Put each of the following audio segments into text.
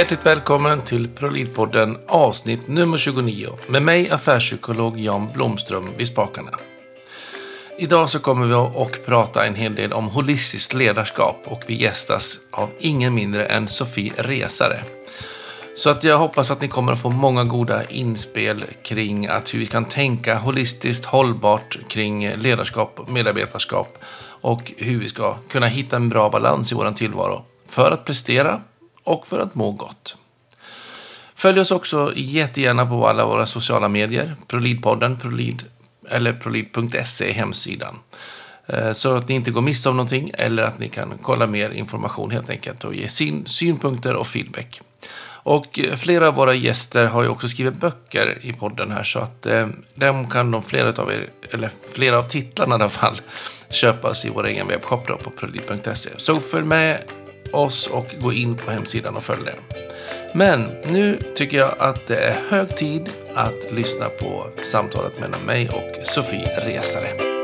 Hjärtligt välkommen till Prolidpodden avsnitt nummer 29 med mig affärspsykolog Jan Blomström vid spakarna. Idag så kommer vi att prata en hel del om holistiskt ledarskap och vi gästas av ingen mindre än Sofie Resare. Så att jag hoppas att ni kommer att få många goda inspel kring att hur vi kan tänka holistiskt hållbart kring ledarskap och medarbetarskap och hur vi ska kunna hitta en bra balans i vår tillvaro för att prestera och för att må gott. Följ oss också jättegärna på alla våra sociala medier. Prolidpodden, Prolid eller prolid.se hemsidan. Eh, så att ni inte går miste om någonting eller att ni kan kolla mer information helt enkelt och ge syn synpunkter och feedback. Och eh, flera av våra gäster har ju också skrivit böcker i podden här så att eh, dem kan de flera av er, eller flera av titlarna i alla fall, köpas i vår egen webbshop på prolid.se. Så följ med oss och gå in på hemsidan och följ det. Men nu tycker jag att det är hög tid att lyssna på samtalet mellan mig och Sofie Resare.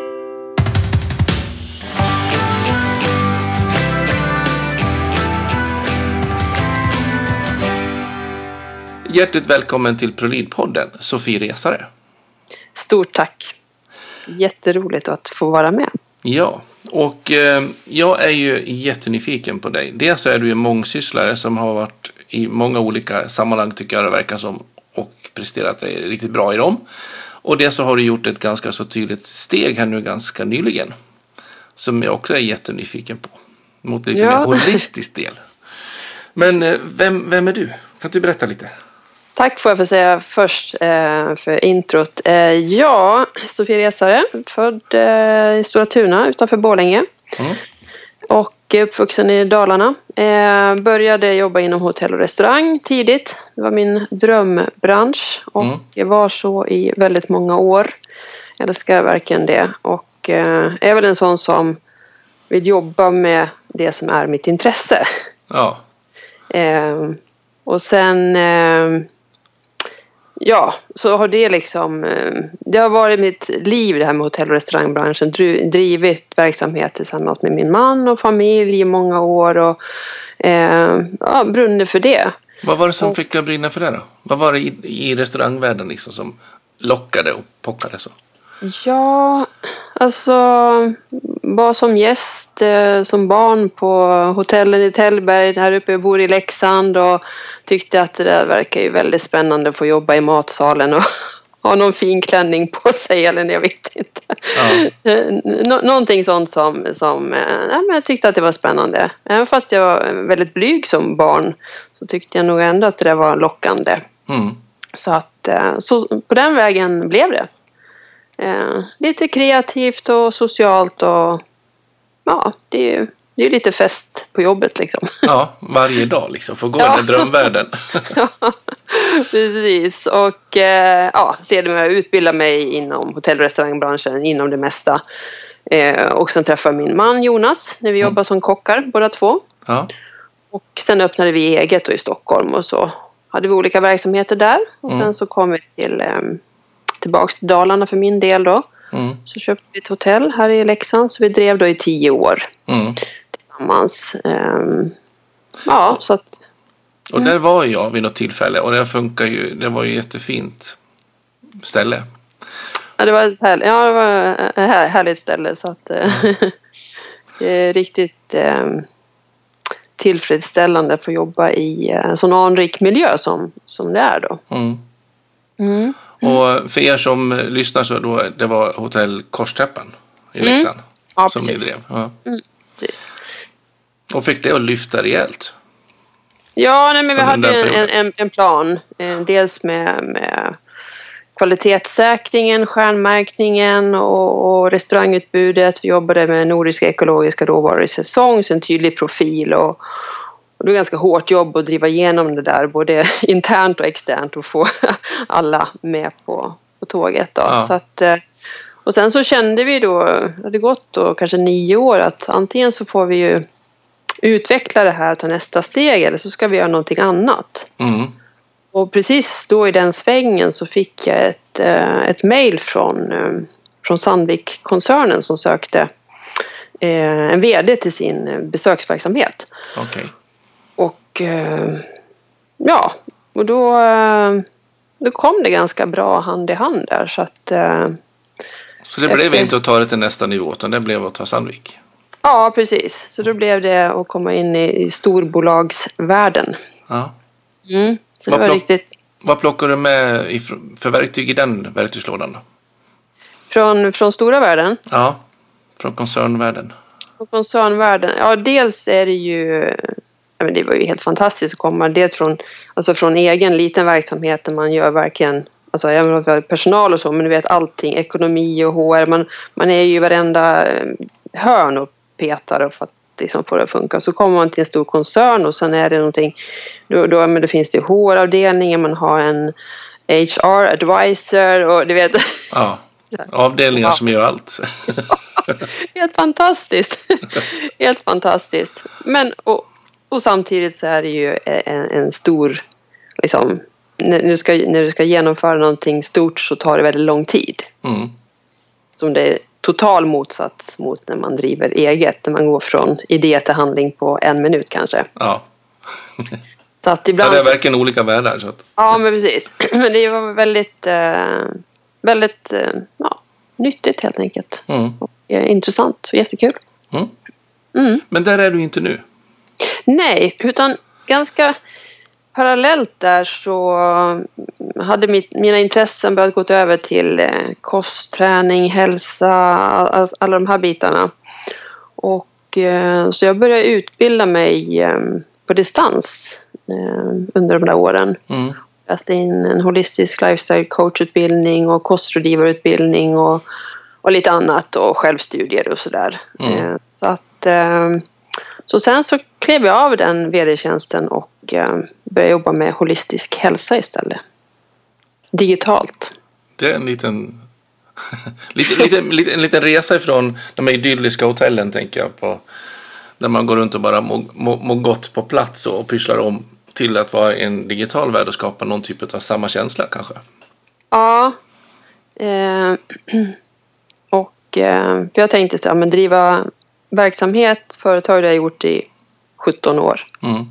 Hjärtligt välkommen till Prolidpodden, Sofie Resare. Stort tack. Jätteroligt att få vara med. Ja, och eh, jag är ju jättenyfiken på dig. Dels så är du en mångsysslare som har varit i många olika sammanhang tycker jag det verkar som och presterat dig riktigt bra i dem. Och det så har du gjort ett ganska så tydligt steg här nu ganska nyligen. Som jag också är jättenyfiken på. Mot lite ja. mer holistisk del. Men eh, vem, vem är du? Kan du berätta lite? Tack får jag få säga först eh, för introt. Eh, ja, Sofia Resare, född eh, i Stora Tuna utanför Borlänge. Mm. Och uppvuxen i Dalarna. Började jobba inom hotell och restaurang tidigt. Det var min drömbransch och mm. var så i väldigt många år. Jag älskar verkligen det och är väl en sån som vill jobba med det som är mitt intresse. Ja. Och sen ja, så har det liksom... Eh, det har varit mitt liv det här med hotell och restaurangbranschen. Drivit verksamhet tillsammans med min man och familj i många år och eh, ja, brunnit för det. Vad var det som och, fick dig att brinna för det då? Vad var det i, i restaurangvärlden liksom som lockade och pockade så? Ja, alltså var som gäst eh, som barn på hotellen i Tällberg här uppe. Jag bor i Leksand och tyckte att det där verkar ju väldigt spännande att få jobba i matsalen och ha någon fin klänning på sig eller jag vet inte. Ja. Nå någonting sånt som, som eh, ja, men jag tyckte att det var spännande. Även fast jag var väldigt blyg som barn så tyckte jag nog ändå att det där var lockande. Mm. Så att eh, så på den vägen blev det. Eh, lite kreativt och socialt och ja, det är det är lite fest på jobbet liksom. Ja, varje dag liksom. Få gå ja. den drömvärlden. ja, precis. Och eh, ja, sedermera utbilda mig inom hotell och restaurangbranschen, inom det mesta. Eh, och sen träffade min man Jonas när vi mm. jobbade som kockar båda två. Ja. Och sen öppnade vi eget i Stockholm och så hade vi olika verksamheter där. Och mm. sen så kom vi till, eh, tillbaks till Dalarna för min del då. Mm. Så köpte vi ett hotell här i Leksand så vi drev då i tio år. Mm tillsammans. Um, ja, så att... Och där var jag vid något tillfälle och det funkar ju. Det var ju jättefint ställe. Ja, det var ett härligt, ja, det var ett härligt ställe så att mm. det är riktigt eh, tillfredsställande att få jobba i en sån anrik miljö som, som det är då. Mm. Mm. Och för er som lyssnar så då det var hotell Korstäppan i mm. Leksand som ni drev. Ja. Och fick det att lyfta rejält. Ja, nej, men vi hade en, en, en, plan. Eh, dels med, med kvalitetssäkringen, stjärnmärkningen och, och restaurangutbudet. Vi jobbade med nordiska ekologiska råvaror i säsong, så en tydlig profil. Och, och det var ganska hårt jobb att driva igenom det där, både internt och externt och få alla med på, på tåget. Då. Ja. Så att, eh, och sen så kände vi då, det hade gått då kanske nio år, att antingen så får vi ju utveckla det här och ta nästa steg eller så ska vi göra någonting annat. Mm. Och precis då i den svängen så fick jag ett, eh, ett mail från, eh, från Sandvik-koncernen som sökte eh, en VD till sin besöksverksamhet. Okay. Och ja, och då, då kom det ganska bra hand i hand där. Så att, Så det blev Efter- inte att ta det till nästa nivå utan det blev att ta Sandvik. Ja, precis. Så då blev det att komma in i, i storbolagsvärlden. Ja. Mm. Så det Vad var plock- riktigt Vad plockar du med för verktyg i den verktygslådan från, från stora världen. Ja, från koncernvärlden. Och koncernvärlden, ja dels är det ju, ja, men det var ju helt fantastiskt att komma dels från, alltså från egen liten verksamhet där man gör verkligen, alltså även om vi personal och så, men du vet allting, ekonomi och HR, man, man är ju i varenda eh, hörn och petar och för att liksom få det att funka. Så kommer man till en stor koncern och sen är det någonting, då, då, men då finns det HR-avdelningen, man har en HR-advisor och du vet, Ja, avdelningar Ja. som gör allt. Helt fantastiskt. Helt fantastiskt. Men och, och samtidigt så är det ju en, en stor, liksom, när du, ska, när du ska genomföra någonting stort så tar det väldigt lång tid. Mm. Som det total motsats mot när man driver eget. När man går från idé till handling på en minut kanske. Ja. Så att ja, ibland... det är verkligen olika världar. Så att, Ja, men precis. Men det var väldigt, eh, väldigt eh, ja, nyttigt helt enkelt. mm. Och eh, intressant och jättekul. Mm. Mm. Men där är du inte nu. Nej, utan ganska parallellt där så hade mitt, mina intressen börjat gå över till eh, kostträning, hälsa, all, alla de här bitarna. Och eh, så jag började utbilda mig eh, på distans under de där åren. Mm. läste in en holistisk lifestyle coachutbildning och kostrådgivarutbildning och, och lite annat och självstudier och sådär. Mm. Så att så sen så klev jag av den vd-tjänsten och eh, började jobba med holistisk hälsa istället. Digitalt. Det är en liten, lite, lite, lite, en liten resa ifrån de idylliska hotellen tänker jag på. Där man går runt och bara mår må, må gott på plats och pysslar om till att vara i en digital värld och skapa någon typ av samma känsla kanske. Ja. Eh, och eh, jag tänkte så här, men driva verksamhet, företag har jag gjort i 17 år. Mm.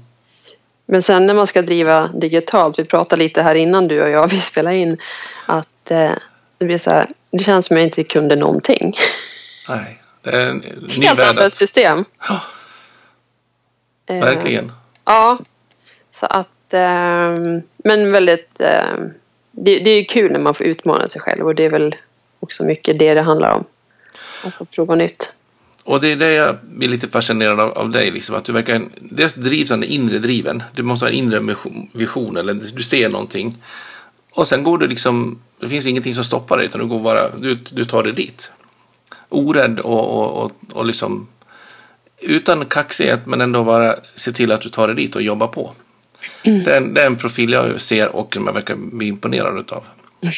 Men sen när man ska driva digitalt, vi pratade lite här innan du och jag, vi spelade in, att eh, det blir så här, det känns som jag inte kunde någonting. Nej, det är en ny Helt annat system. Ja, Eh, verkligen. Ja, så att, eh, men väldigt, eh, det, det är ju kul när man får utmana sig själv och det är väl också mycket det det handlar om. Att få prova nytt. Och det är det jag blir lite fascinerad av, av dig. Liksom, att du verkar dels drivs av den inre driven. Du måste ha en inre vision- eller du ser någonting. Och sen går du liksom, det finns ingenting som stoppar dig utan du går bara, du, du tar dig dit. Orädd och, och, och, och liksom utan kaxighet men ändå bara se till att du tar dig dit och jobbar på. Det, är en, det är en profil jag ser och man verkar bli imponerad utav.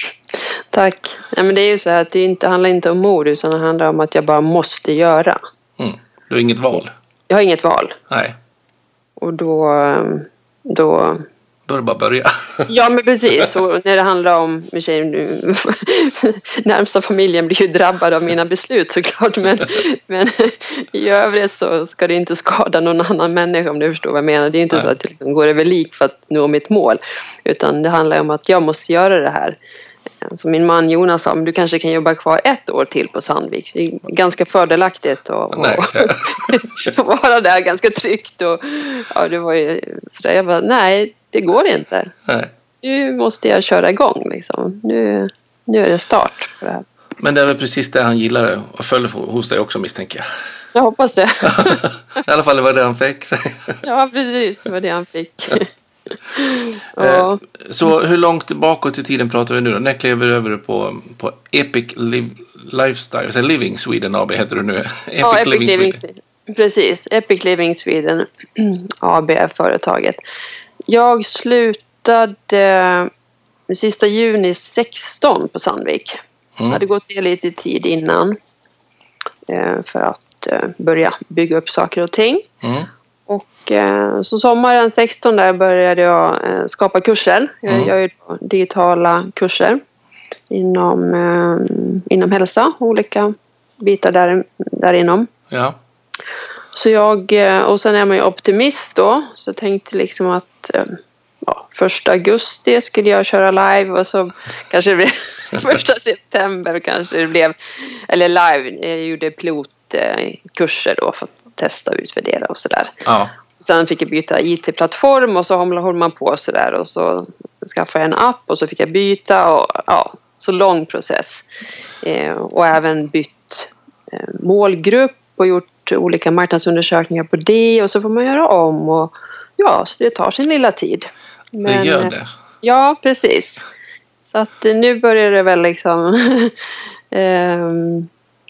Tack. Ja, men det är ju så här att det inte, handlar inte om ord utan det handlar om att jag bara måste göra. Mm. Du har inget val. Jag har inget val. Nej, Och då, eh, då då är det bara att börja. Ja men precis. Och när det handlar om, sig, nu, närmsta familjen blir ju drabbad av mina beslut såklart. Men, men i övrigt så ska det inte skada någon annan människa om du förstår vad jag menar. Det är inte Nej. så att det liksom går över lik för att nå mitt mål. Utan det handlar om att jag måste göra det här. Som min man Jonas sa, du kanske kan jobba kvar ett år till på Sandvik. Det är ganska fördelaktigt att vara där ganska tryggt. Och, ja, det var ju sådär. Jag bara, nej det går inte Nej. nu måste jag köra igång liksom. Nu, nu är det start på det här. Men det är väl precis det han gillade och föll hos dig också misstänker jag. Jag hoppas det. I alla fall det var det han fick. ja, precis. Det var det han fick. Eh, ja. Så hur långt bakåt i tiden pratar vi nu då? När klev du över på, på Epic Liv, Lifestyle? Living Sweden AB heter du nu. Epic, ja, Epic Living, Living Sweden. Precis. Epic Living Sweden AB är företaget. Jag slutade sista juni 16 på Sandvik. Mm. hade gått ner lite tid innan eh, för att eh, börja bygga upp saker och ting. Mm. Och eh, så sommaren 16 där började jag eh, skapa kurser. Jag Mm. gör digitala kurser inom, eh, inom hälsa, olika bitar där, där inom. Ja. Så jag, eh, och sen är man ju optimist då, så jag tänkte liksom att ja, första augusti skulle jag köra live och så kanske det blev första september kanske det blev, eller live, jag gjorde pilotkurser då för att testa och utvärdera och sådär. Ja. Sen fick jag byta IT-plattform och så håller man på sådär och så skaffade jag en app och så fick jag byta och ja, så lång process. Eh, och även bytt eh, målgrupp och gjort olika marknadsundersökningar på det och så får man göra om och ja, så det tar sin lilla tid. det gör det. Ja, precis. Så att eh, nu börjar det väl liksom ehm,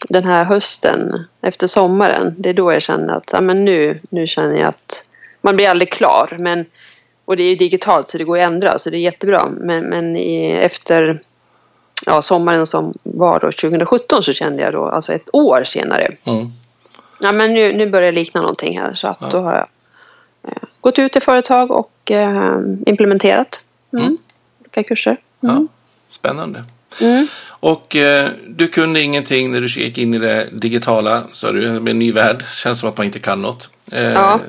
den här hösten efter sommaren. Det är då jag känner att ja, men nu, nu känner jag att man blir aldrig klar. Men, och det är ju digitalt så det går att ändra så det är jättebra. Men, men i, efter ja, sommaren som var då 2017 så kände jag då, alltså ett år senare. Mm. Ja, men nu, nu börjar det likna någonting här så att Ja. då har jag eh, gått ut i företag och eh, implementerat mm. Mm. olika kurser. Ja. Spännande. Mm. Och eh, du kunde ingenting när du gick in i det digitala, sa du, med en ny värld. Känns som att man inte kan något. Eh, Ja.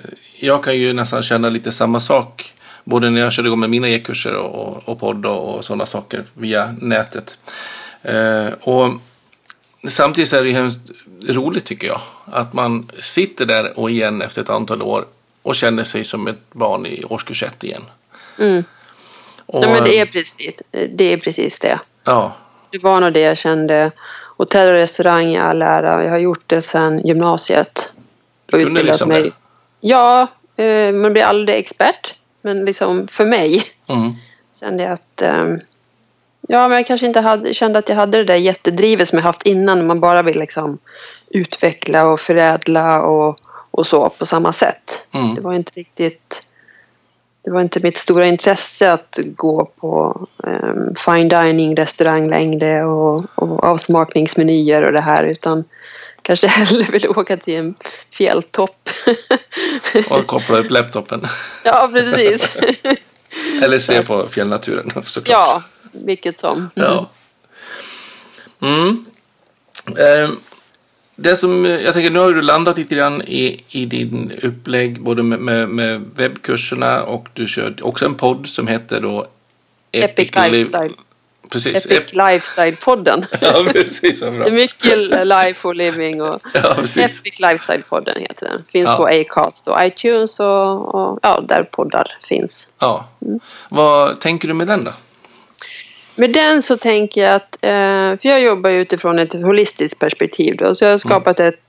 Jag kan ju nästan känna lite samma sak. Både när jag körde igång med mina e-kurser och, och, och podd och, och sådana saker via nätet. Eh, och samtidigt är det ju hemskt roligt tycker jag. Att man sitter där och igen efter ett antal år och känner sig som ett barn i årskurs ett igen. Mm. Och, Ja, men det är precis det. Är precis det. Ja, Det var nog det jag kände. Hotell och restaurang i all ära. Jag har gjort det sedan gymnasiet. Du kunde liksom det? Ja, eh, man blir aldrig expert. Men liksom för mig mm, kände jag att eh, Ja, men jag kanske inte hade, kände att jag hade det där jättedrivet som jag haft innan. Man bara vill liksom utveckla och förädla och, och så på samma sätt. Mm. Det var inte riktigt det var inte mitt stora intresse att gå på um, fine dining restauranglängder och, och avsmakningsmenyer och det här utan kanske hellre vill åka till en fjälltopp. och koppla upp laptopen. ja, precis. Eller se på fjällnaturen såklart. ja, vilket som. Ja. Mm. Eh, det som jag tänker, nu har du landat lite grann i, i din upplägg både med, med, med webbkurserna och du kör också en podd som heter då Epic Liv- Lifestyle. Precis. Epic Lifestyle-podden. ja, precis. Vad Det bra. är mycket life och living och Ja. Epic Lifestyle-podden heter den. Finns Ja. på Acast och iTunes och, och ja, där poddar finns. Ja. Vad tänker du med den då? Med den så tänker jag att, eh, för jag jobbar utifrån ett holistiskt perspektiv då, så jag har skapat ett,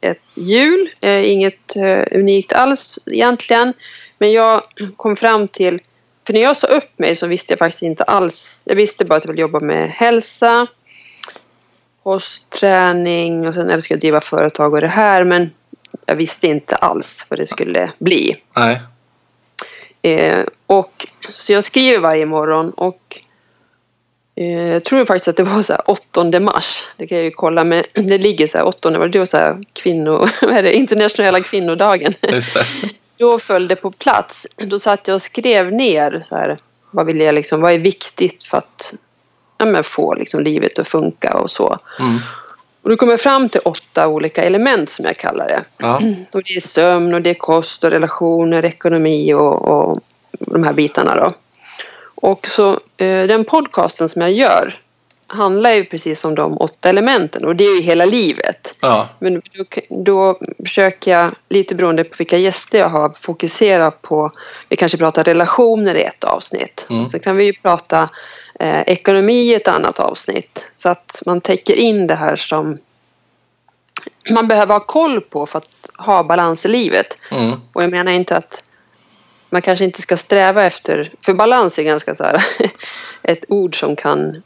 ett hjul, eh, inget eh, unikt alls egentligen. Men jag kom fram till, för när jag sa upp mig så visste jag faktiskt inte alls, jag visste bara att jag ville jobba med hälsa, kostträning och sen älskar jag att driva företag och det här men jag visste inte alls vad det skulle bli. Nej. Eh, och, så jag skriver varje morgon och jag tror faktiskt att det var så här 8 mars. Det kan jag ju kolla men det ligger så här 8 mars. Det var så här kvinno, vad är det, internationella kvinnodagen. Just det. Då föll det på plats. Då satt jag och skrev ner så här, vad vill jag liksom, vad är viktigt för att ja, men få liksom livet att funka och så. Mm. Och då kom jag fram till åtta olika element som jag kallar det. Ja. Och det är sömn och det är kost och relationer, ekonomi och, och de här bitarna då. Och så eh, den podcasten som jag gör handlar ju precis om de åtta elementen och det är ju hela livet. Ja. Men då, då försöker jag, lite beroende på vilka gäster jag har, fokusera på, vi kanske pratar relationer i ett avsnitt. Mm. Så kan vi ju prata eh, ekonomi i ett annat avsnitt. Så att man täcker in det här som man behöver ha koll på för att ha balans i livet. Mm. Och jag menar inte att man kanske inte ska sträva efter, för balans är ganska så här ett ord som kan,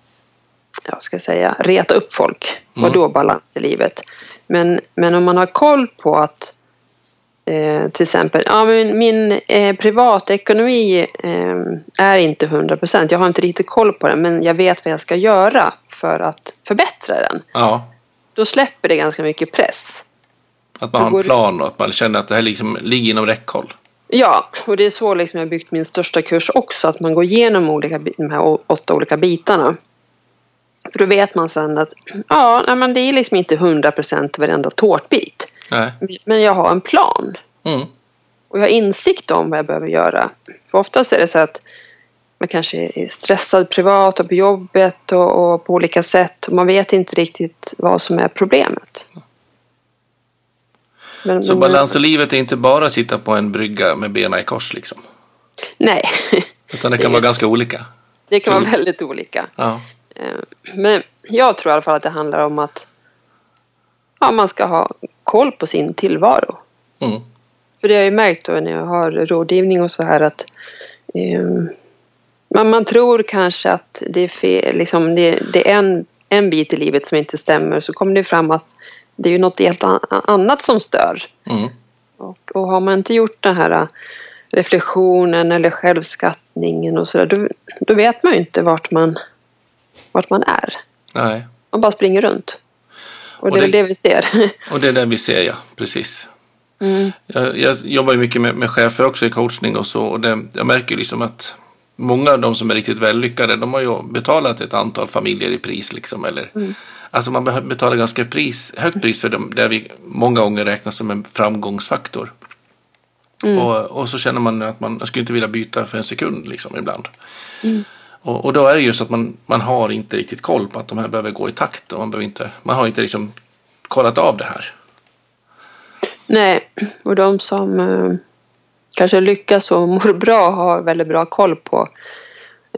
jag ska säga, reta upp folk. Mm. Vadå balans i livet? Men, men om man har koll på att eh, till exempel, ja men min eh, privatekonomi eh, är inte 100 procent. Jag har inte riktigt koll på den men jag vet vad jag ska göra för att förbättra den. ja. Då släpper det ganska mycket press. Att man har en plan och att man känner att det här liksom ligger inom räckhåll. Ja, och det är så liksom jag byggt min största kurs också. Att man går igenom olika, de här åtta olika bitarna. För då vet man sen att ja, nej, men det är liksom inte 100 procent varenda tårtbit. Nej. Men jag har en plan. Mm. och jag har insikt om vad jag behöver göra. För oftast är det så att man kanske är stressad privat och på jobbet och, och på olika sätt och man vet inte riktigt vad som är problemet. Men, så men, balans i livet är inte bara att sitta på en brygga med benen i kors liksom? Nej. Utan det kan det, vara ganska olika? Det kan vara väldigt olika. Ja. Eh, men jag tror i alla fall att det handlar om att ja, man ska ha koll på sin tillvaro. Mm. För det har jag ju märkt då när jag har rådgivning och så här att um, man, man tror kanske att det är fel, liksom det, det, är en, en bit i livet som inte stämmer så kommer det fram att det är ju något helt annat som stör. Mm. Och, och har man inte gjort den här äh, reflektionen eller självskattningen och sådär då, då vet man ju inte vart man, vart man är. Nej. Man bara springer runt. Och, och det är det, det vi ser. Och det är det vi ser, ja. Precis. Mm. Jag, jag, jobbar ju mycket med, med chefer också i coachning och så. Och det, jag märker liksom att många av de som är riktigt vällyckade, de har ju betalat ett antal familjer i pris. Liksom, eller, mm. Alltså man betalar ganska pris, högt pris för dem, det vi många gånger räknas som en framgångsfaktor. Mm. Och, och så känner man att man skulle inte vilja byta för en sekund liksom, ibland. Mm. Och, och, då är det just att man, man har inte riktigt koll på att de här behöver gå i takt. Och man, behöver inte, man har inte liksom kollat av det här. Nej, och de som eh, kanske lyckas och mår bra har väldigt bra koll på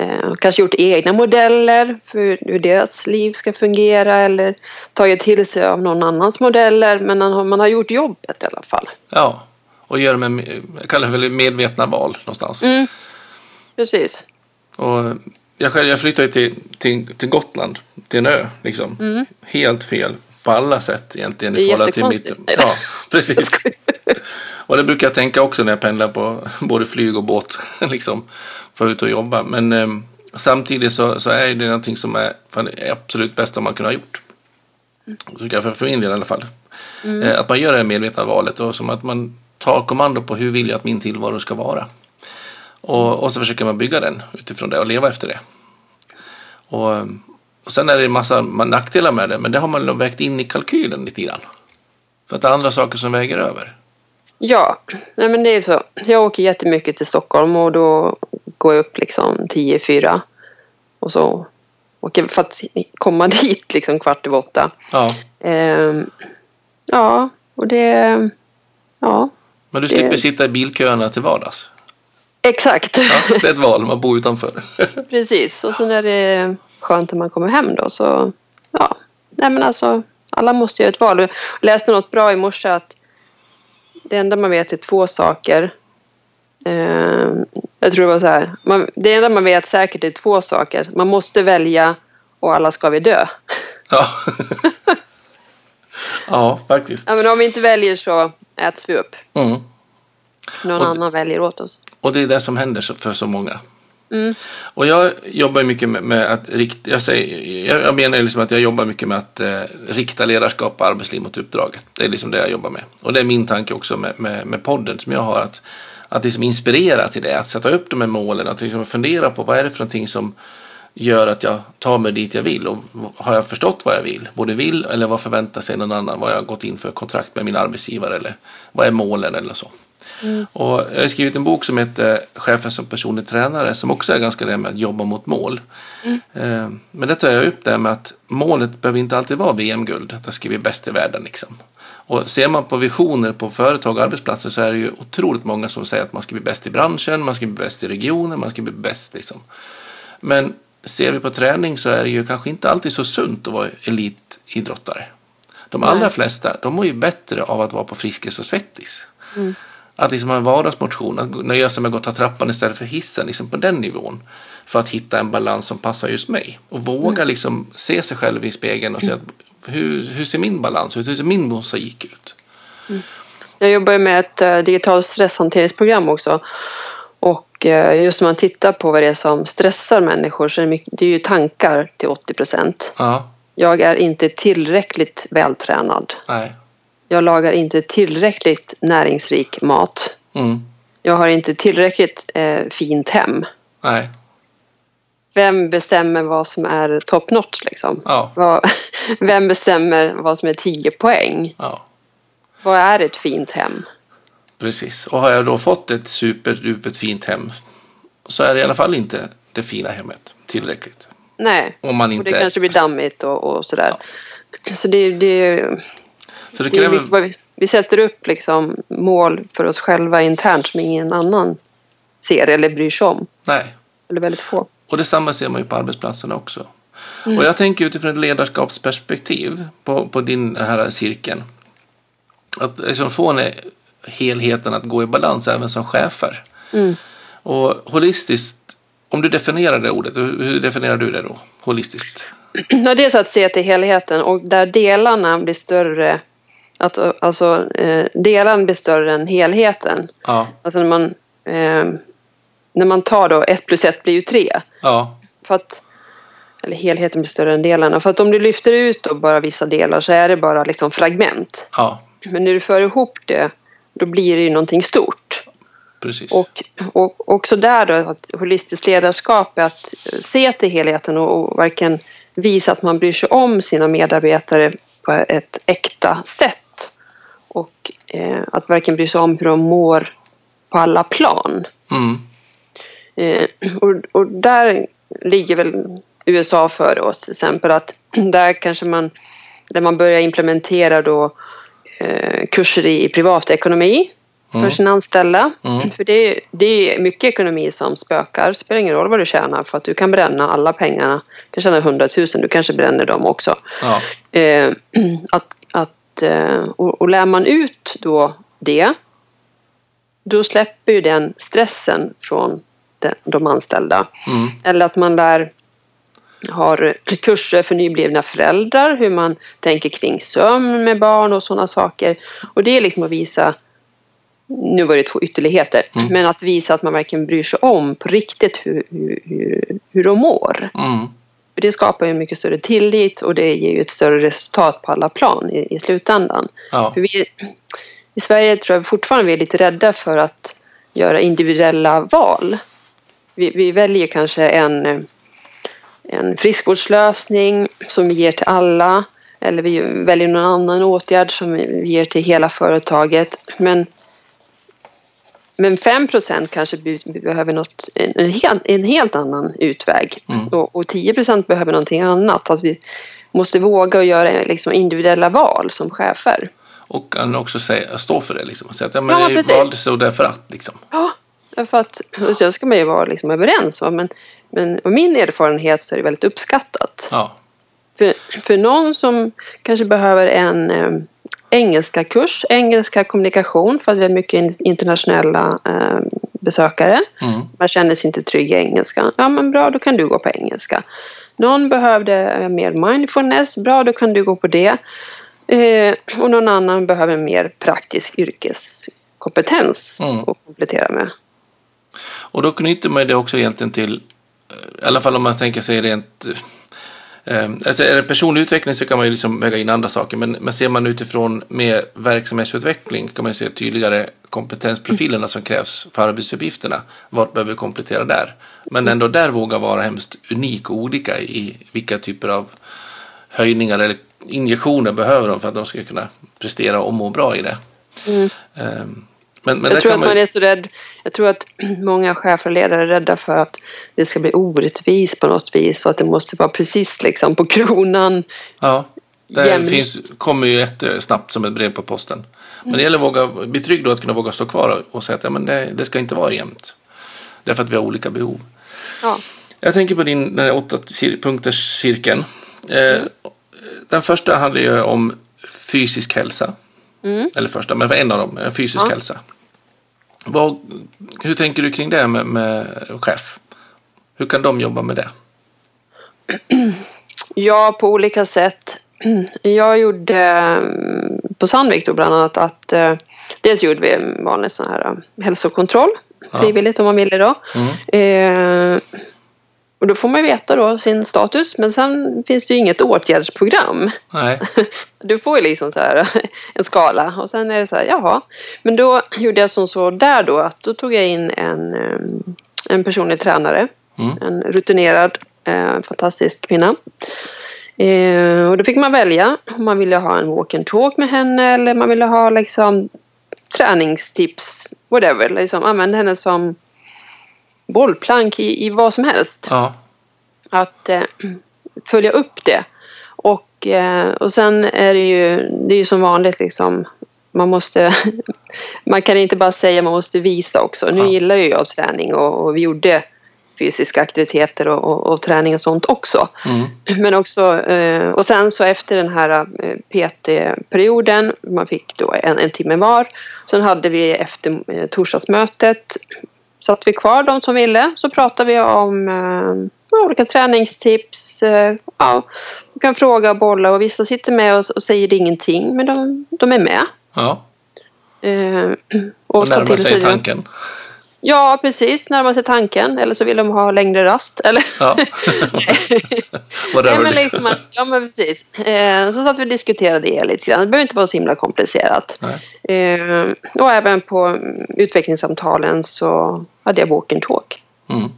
eh, kanske gjort egna modeller för hur deras liv ska fungera eller tagit till sig av någon annans modeller men man har, man har gjort jobbet i alla fall. Ja, och gör med, jag kallar för medvetna val någonstans. Mm, precis. Och jag själv jag flyttade till, till, till Gotland, till en ö liksom. Mm. Helt fel på alla sätt egentligen. Är jättekonstigt. till mitt, Ja, precis. och det brukar jag tänka också när jag pendlar på både flyg och båt. liksom, för att ut och jobba. Men eh, samtidigt så, så, är det någonting som är det absolut bästa man kunde ha gjort. Mm. För, för min del i alla fall. Mm. Eh, att man gör det här medvetna valet och som att man tar kommando på hur vill jag att min tillvaro ska vara. Och, och så försöker man bygga den utifrån det och leva efter det. Och, och sen är det en massa nackdelar med det, men det har man vägt in i kalkylen lite grann. För att det är andra saker som väger över. Ja, nej men det är så. Jag åker jättemycket till Stockholm och då går jag upp liksom 10-4. Och så åker för att komma dit liksom kvart över åtta. Ja. Ehm, ja, och det... Ja. Men du slipper det... sitta i bilköerna till vardags? Exakt. Ja, det är ett val, man bor utanför. Precis, och sen är det skönt när man kommer hem då så ja, nej men alltså alla måste göra ett val. Jag läste något bra i morse att det enda man vet är två saker. Eh, jag tror det var så här. Man, det enda man vet säkert är två saker. Man måste välja och alla ska vi dö. Ja, ja faktiskt. Ja, men om vi inte väljer så äts vi upp. Mm. Någon och, annan väljer åt oss. Och det är det som händer för så många. Mm. Och jag jobbar mycket med, med att rikta, jag, säger, jag menar liksom att jag jobbar mycket med att eh, rikta ledarskap och arbetsliv mot uppdraget. Det är liksom det jag jobbar med. Och det är min tanke också med, med, med podden som jag har. Att, att liksom inspirera till det, att sätta upp de här målen, att liksom fundera på vad är det för någonting som gör att jag tar mig dit jag vill och har jag förstått vad jag vill, både vill eller vad förväntar sig någon annan, vad jag har gått in för kontrakt med min arbetsgivare eller vad är målen eller så. Mm. Och jag har skrivit en bok som heter Chefen som personlig tränare som också är ganska det med att jobba mot mål. Mm. Eh, men det tar jag upp det med att målet behöver inte alltid vara VM-guld, att jag ska bli bäst i världen. Liksom. Och ser man på visioner på företag och arbetsplatser så är det ju otroligt många som säger att man ska bli bäst i branschen, man ska bli bäst i regionen, man ska bli bäst liksom. Men ser vi på träning så är det ju kanske inte alltid så sunt att vara elitidrottare. De allra Nej. flesta, de mår ju bättre av att vara på Friskis och Svettis. Mm. Att liksom ha en vardagsmotion, att nöja sig med att gå ta trappan istället för hissen, liksom på den nivån. För att hitta en balans som passar just mig. Och våga mm. liksom se sig själv i spegeln och se att hur, hur ser min balans ut? Hur ser min mosaik ut? Mm. Jag jobbar med ett uh, digitalt stresshanteringsprogram också. Och uh, just när man tittar på vad det är som stressar människor så är det, mycket, det är ju tankar till 80 procent. Ja. Jag är inte tillräckligt vältränad. Nej. Jag lagar inte tillräckligt näringsrik mat. Mm. Jag har inte tillräckligt eh, fint hem. Nej. Vem bestämmer vad som är top notch liksom? Ja. Vad, vem bestämmer vad som är 10 poäng? Ja. Vad är ett fint hem? Precis. Och har jag då fått ett superdupet fint hem så är det i alla fall inte det fina hemmet tillräckligt. Nej, Om man och inte det kanske blir dammigt och, och sådär. Så det, det, Så det kräver... vad vi, vi sätter upp liksom mål för oss själva internt som ingen annan ser eller bryr sig om. Nej. Eller väldigt få. Och detsamma ser man ju på arbetsplatserna också. Mm. Och jag tänker utifrån ett ledarskapsperspektiv på, på din här cirkeln. Att liksom få en helheten att gå i balans även som chefer. Mm. Och holistiskt, om du definierar det ordet, hur hur definierar du det då? Holistiskt? Ja, dels att se till helheten och där delarna blir större. Att, alltså eh, delarna blir större än helheten. Ja, Alltså när man, eh, när man tar då ett plus ett blir ju tre. ja, För att, eller helheten blir större än delarna. För att om du lyfter ut då bara vissa delar så är det bara liksom fragment. ja, Men när du för ihop det då blir det ju någonting stort. precis. Och, och också där då att holistiskt ledarskap är att se till helheten och, och verkligen visa att man bryr sig om sina medarbetare på ett äkta sätt. Och eh, att verkligen bry sig om hur de mår på alla plan. Mm, Eh, och, och där ligger väl USA före oss till exempel att där kanske man där man börjar implementera då eh, kurser i privatekonomi för Mm. sina anställda. Mm. För det, det är mycket ekonomi som spökar. Det spelar ingen roll vad du tjänar för att du kan bränna alla pengarna. Du kan tjäna 100 000, du kanske bränner dem också. ja, Eh, att, att, eh, och, och lär man ut då det då släpper ju den stressen från de, de anställda. mm, Eller att man lär har kurser för nyblivna föräldrar, hur man tänker kring sömn med barn och sådana saker. Och det är liksom att visa, nu var det två ytterligheter, Mm. men att visa att man verkligen bryr sig om på riktigt hur, hur, hur, hur de mår. mm, det skapar ju mycket större tillit och det ger ju ett större resultat på alla plan i, i slutändan. ja, vi, I Sverige tror jag fortfarande vi är lite rädda för att göra individuella val. Vi, vi väljer kanske en, en friskvårdslösning som vi ger till alla eller vi väljer någon annan åtgärd som vi ger till hela företaget. Men, men 5% kanske be- behöver något, en, helt, en helt annan utväg Mm. och, och 10 behöver någonting annat. Att vi måste våga och göra liksom individuella val som chefer. och kan också säga, stå för det liksom. Säga att ja, men Ja, är precis. vald så därför att liksom. Ja, för att och sen ska man ju vara liksom överens. Va? Men, men av min erfarenhet så är det väldigt uppskattat. Ja, För, för någon som kanske behöver en eh, engelska kurs, engelska kommunikation för att vi har mycket in, internationella eh, besökare. mm, Man känner sig inte trygg i engelska. Ja men bra, då kan du gå på engelska. Någon behövde eh, mer mindfulness, bra då kan du gå på det. Eh, och någon annan behöver mer praktisk yrkeskompetens Mm. att komplettera med. Och då knyter man det också egentligen till, eh, i alla fall om man tänker sig rent, eh, alltså är det personlig utveckling så kan man ju liksom väga in andra saker, men, men ser man utifrån med verksamhetsutveckling kan man se tydligare kompetensprofilerna som krävs för arbetsuppgifterna. Vad behöver vi komplettera där? Men ändå där våga vara hemskt unik och olika i vilka typer av höjningar eller injektioner behöver de för att de ska kunna prestera och må bra i det. Mm. Ehm, Men, men Jag tror att man är så rädd. Jag tror att många chefer och ledare är rädda för att det ska bli orättvis på något vis och att det måste vara precis liksom på kronan. Ja, det finns, kommer ju jättesnabbt som ett brev på posten. Men det gäller att våga, bli trygg då att kunna våga stå kvar och säga att ja, men det, det ska inte vara jämnt. Därför att vi har olika behov. Ja. Jag tänker på din åtta punkters cirkeln. Eh, Den första handlar ju om fysisk hälsa. Mm. Eller första, men en av dem, eh, fysisk Ja. hälsa. Vad, hur tänker du kring det med, med chef? Hur kan de jobba med det? Ja, på olika sätt. Jag gjorde mm, på Sandvik då bland annat att eh, dels gjorde vi en vanlig sån här eh, hälsokontroll frivilligt om man ville då. Mm. Och då får man veta då sin status men sen finns det ju inget åtgärdsprogram. Nej. Du får ju liksom så här en skala och sen är det så här, jaha. Men då gjorde jag som så där då att då tog jag in en, eh, en personlig tränare. Mm. En rutinerad, eh, fantastisk kvinna. Eh, och då fick man välja om man ville ha en walk and talk med henne eller man ville ha liksom träningstips, whatever. Liksom, använda henne som bollplank i, i vad som helst. Ja. Att eh, följa upp det. Och, eh, och sen är det ju, det är ju som vanligt liksom. Man måste, man kan inte bara säga, man måste visa också. Nu Ja. gillar ju jag träning och, och vi gjorde fysiska aktiviteter och, och, och träning och sånt också. Mm. Men också, eh, och sen så efter den här eh, PT-perioden, man fick då en, en timme var. Sen hade vi efter eh, torsdagsmötet, satt vi kvar de som ville, så pratade vi om eh, olika träningstips. Eh, ja, du kan fråga och bolla och vissa sitter med och, och säger ingenting, men de, de är med. Ja. Eh, Och tar närmar sig tanken. Ja, precis. Närmar sig tanken. Eller så vill de ha längre rast. Eller? Ja. Nej, Whatever. men liksom. liksom, att- ja, men precis. Eh, så satt vi och diskuterade det lite grann. Det behöver inte vara så himla komplicerat. Nej. Eh, och även på utvecklingssamtalen så hade jag walk and talk. Mm.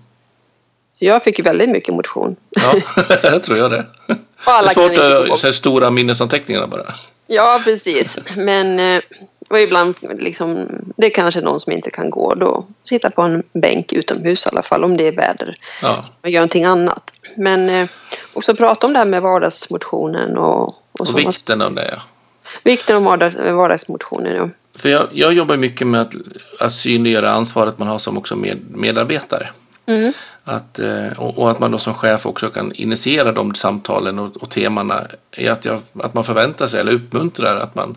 Så jag fick ju väldigt mycket motion. Ja, jag tror jag det. Och Det är svårt att säga stora minnesanteckningar bara. Ja, precis. Men eh, och ibland liksom, det är kanske någon som inte kan gå. Då sitta på en bänk utomhus i alla fall om det är väder. Ja. och göra någonting annat. Men eh, också prata om det här med vardagsmotionen och, och, Och vikten av det. ja. Vikten av vardags, vardagsmotionen. Ja. För jag, jag jobbar mycket med att, att synliggöra ansvaret man har som också med, medarbetare. Mm. Att, eh, och, och att man då som chef också kan initiera de samtalen och, och temana. I att, jag, att man förväntar sig eller uppmuntrar att man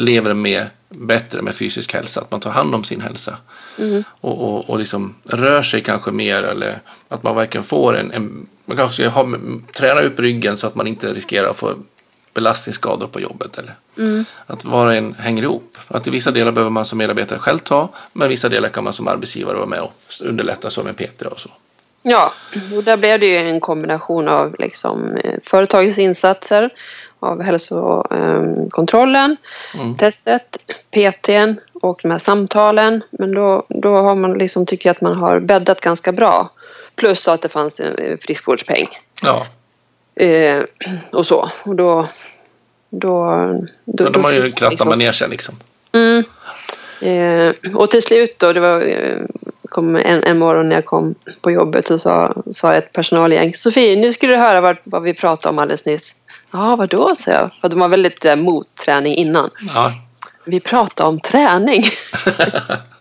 lever med bättre med fysisk hälsa. Att man tar hand om sin hälsa. Och, och, och liksom rör sig kanske mer. Eller att man verkligen får en... en man kanske ska ha, träna upp ryggen så att man inte riskerar att få belastningsskador på jobbet. Eller att var och en hänger ihop. Att i vissa delar behöver man som medarbetare själv ta. Men vissa delar kan man som arbetsgivare vara med och underlätta så med PT och så. ja, och där blev det ju en kombination av liksom, eh, företagets insatser, av hälsokontrollen, testet, PTn och de här samtalen. Men då, då har man liksom, tycker jag att man har bäddat ganska bra. Plus att det fanns en friskvårdspeng. Ja, Eh, och så. Och då... Då, då, men de har ju krattat liksom- manegen liksom. Mm. Eh, och till slut då, det var eh, kom en, en morgon när jag kom på jobbet så sa, sa ett personalgäng Sofie, nu skulle du höra vad, vad vi pratade om alldeles nyss. Ja, vadå, sa jag. För de var väldigt eh, mot träning innan. Ja, Vi pratade om träning.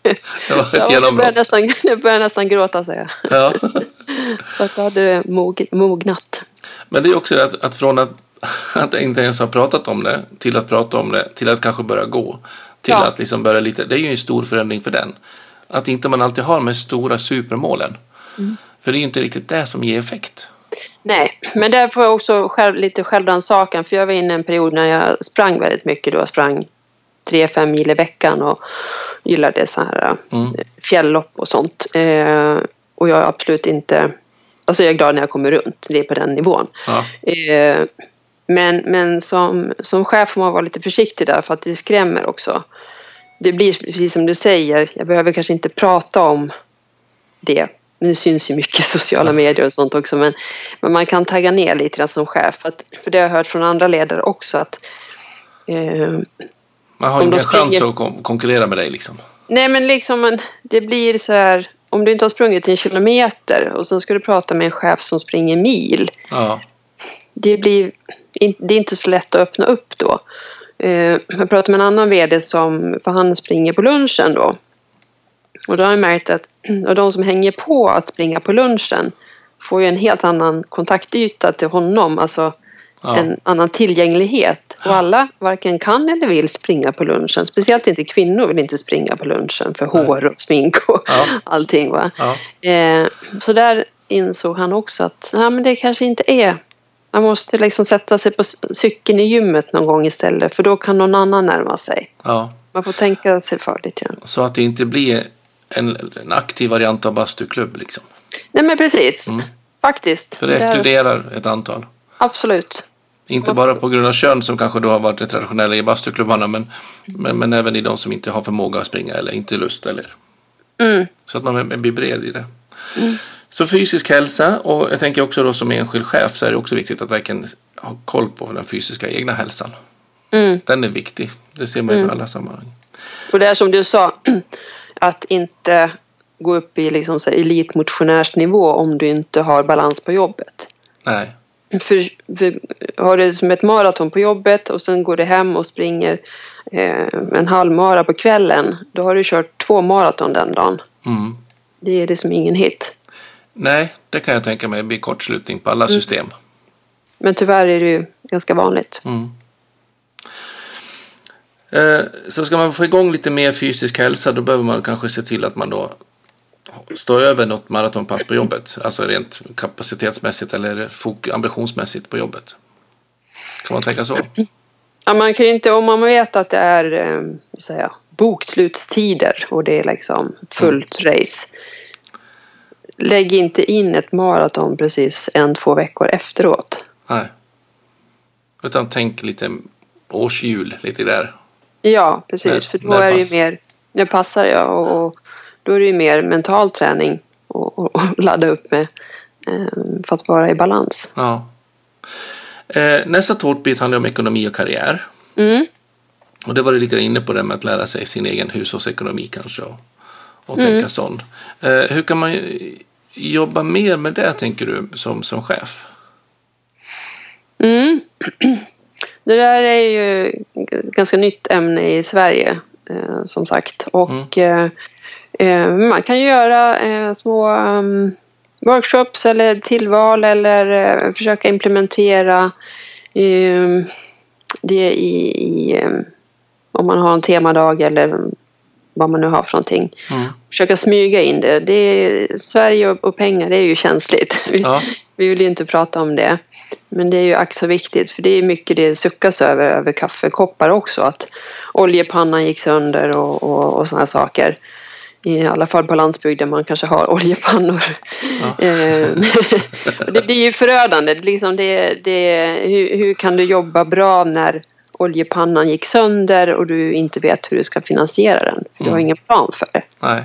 det var ett genombrott. nästan, jag började nästan gråta, säger jag. Ja. Så att då hade det mog, mognat. Men det är också att, att från att, att inte ens ha pratat om det till att prata om det till att kanske börja gå. Till Ja. att liksom börja lite, det är ju en stor förändring för den. Att inte man alltid har de här stora supermålen. Mm. För det är ju inte riktigt det som ger effekt. Nej, men där får jag också själv, lite självrannsakan. För jag var inne i en period när jag sprang väldigt mycket. Då jag sprang tre, fem mil i veckan och gillade så här Mm. eh, fjälllopp och sånt. Eh, och jag är absolut inte... Alltså jag är glad när jag kommer runt. Det är på den nivån. Ja, Eh, men men som, som chef får man vara lite försiktig där för att det skrämmer också. Det blir precis som du säger, jag behöver kanske inte prata om det. Det syns ju mycket sociala medier och sånt också. Men, men man kan tagga ner lite grann som chef. För, att, för det har jag hört från andra ledare också att eh, man har chans springer- att kon- konkurrera med dig liksom. Nej men liksom man, det blir så här om du inte har sprungit en kilometer och sen ska du prata med en chef som springer mil. Ja, det, blir, det är inte så lätt att öppna upp då. Eh, jag pratade med en annan vd som, för han springer på lunchen då. Och då har jag märkt att och de som hänger på att springa på lunchen får ju en helt annan kontaktyta till honom, alltså ja, en annan tillgänglighet. Och alla varken kan eller vill springa på lunchen. Speciellt inte kvinnor vill inte springa på lunchen för hår och smink och Ja. allting. Va? ja. Eh, så där insåg han också att nej, men det kanske inte är. Man måste liksom sätta sig på cykeln i gymmet någon gång istället för då kan någon annan närma sig. ja. Man får tänka sig för lite grann. Så att det inte blir en, en aktiv variant av bastuklubb liksom. Nej men precis. Mm. Faktiskt. För det exkluderar ett antal. Absolut. Inte bara på grund av kön som kanske då har varit det traditionella i bastuklubbarna men, men, men även i de som inte har förmåga att springa eller inte lust eller Mm. så att man blir bred i det. Så fysisk hälsa och jag tänker också då som enskild chef så är det också viktigt att verkligen ha koll på den fysiska egna hälsan. Mm. Den är viktig. Det ser man ju i alla sammanhang. Och det är som du sa, att inte gå upp i liksom så elitmotionärsnivå om du inte har balans på jobbet. Nej. För, för har du som ett maraton på jobbet och sen går du hem och springer eh, en halvmara på kvällen. Då har du kört två maraton den dagen. Mm. Det är liksom ingen hit. Nej, det kan jag tänka mig blir kortslutning på alla system. Men tyvärr är det ju ganska vanligt. Mm. Eh, Så ska man få igång lite mer fysisk hälsa då behöver man kanske se till att man då står över något maratonpass på jobbet. Alltså rent kapacitetsmässigt eller ambitionsmässigt på jobbet. Kan man tänka så? Ja, man kan ju inte, om man vet att det är eh, jag, bokslutstider och det är liksom ett fullt race. Lägg inte in ett maraton precis en, två veckor efteråt. Nej. Utan tänk lite årshjul lite där. Ja, precis. När- för då när är det pass- ju mer, det passar jag och, och då är det ju mer mental träning och, och, och ladda upp med eh, för att vara i balans. Ja. Eh, nästa tårtbit handlar om ekonomi och karriär. Mm. Och det var du lite inne på det med att lära sig sin egen hushållsekonomi kanske. Och, och tänka sånt. Eh, hur kan man jobba mer med det tänker du som, som chef? Mm. Det där är ju ett ganska nytt ämne i Sverige eh, som sagt. Och eh, eh, man kan ju göra små um, workshops eller tillval eller försöka implementera eh, det i, i eh, om man har en temadag eller vad man nu har för någonting. Mm. Försöka smyga in det. det är, Sverige och, och pengar det är ju känsligt. Vi, Ja. vi vill ju inte prata om det. Men det är ju ack så viktigt för det är mycket det suckas över, över kaffekoppar också. Att oljepannan gick sönder och, och, och sådana saker. I alla fall på landsbygden man kanske har oljepannor. Eh, och det blir ju förödande. Liksom det, det, hur, hur kan du jobba bra när oljepannan gick sönder och du inte vet hur du ska finansiera den? För du har ingen plan för det. Nej.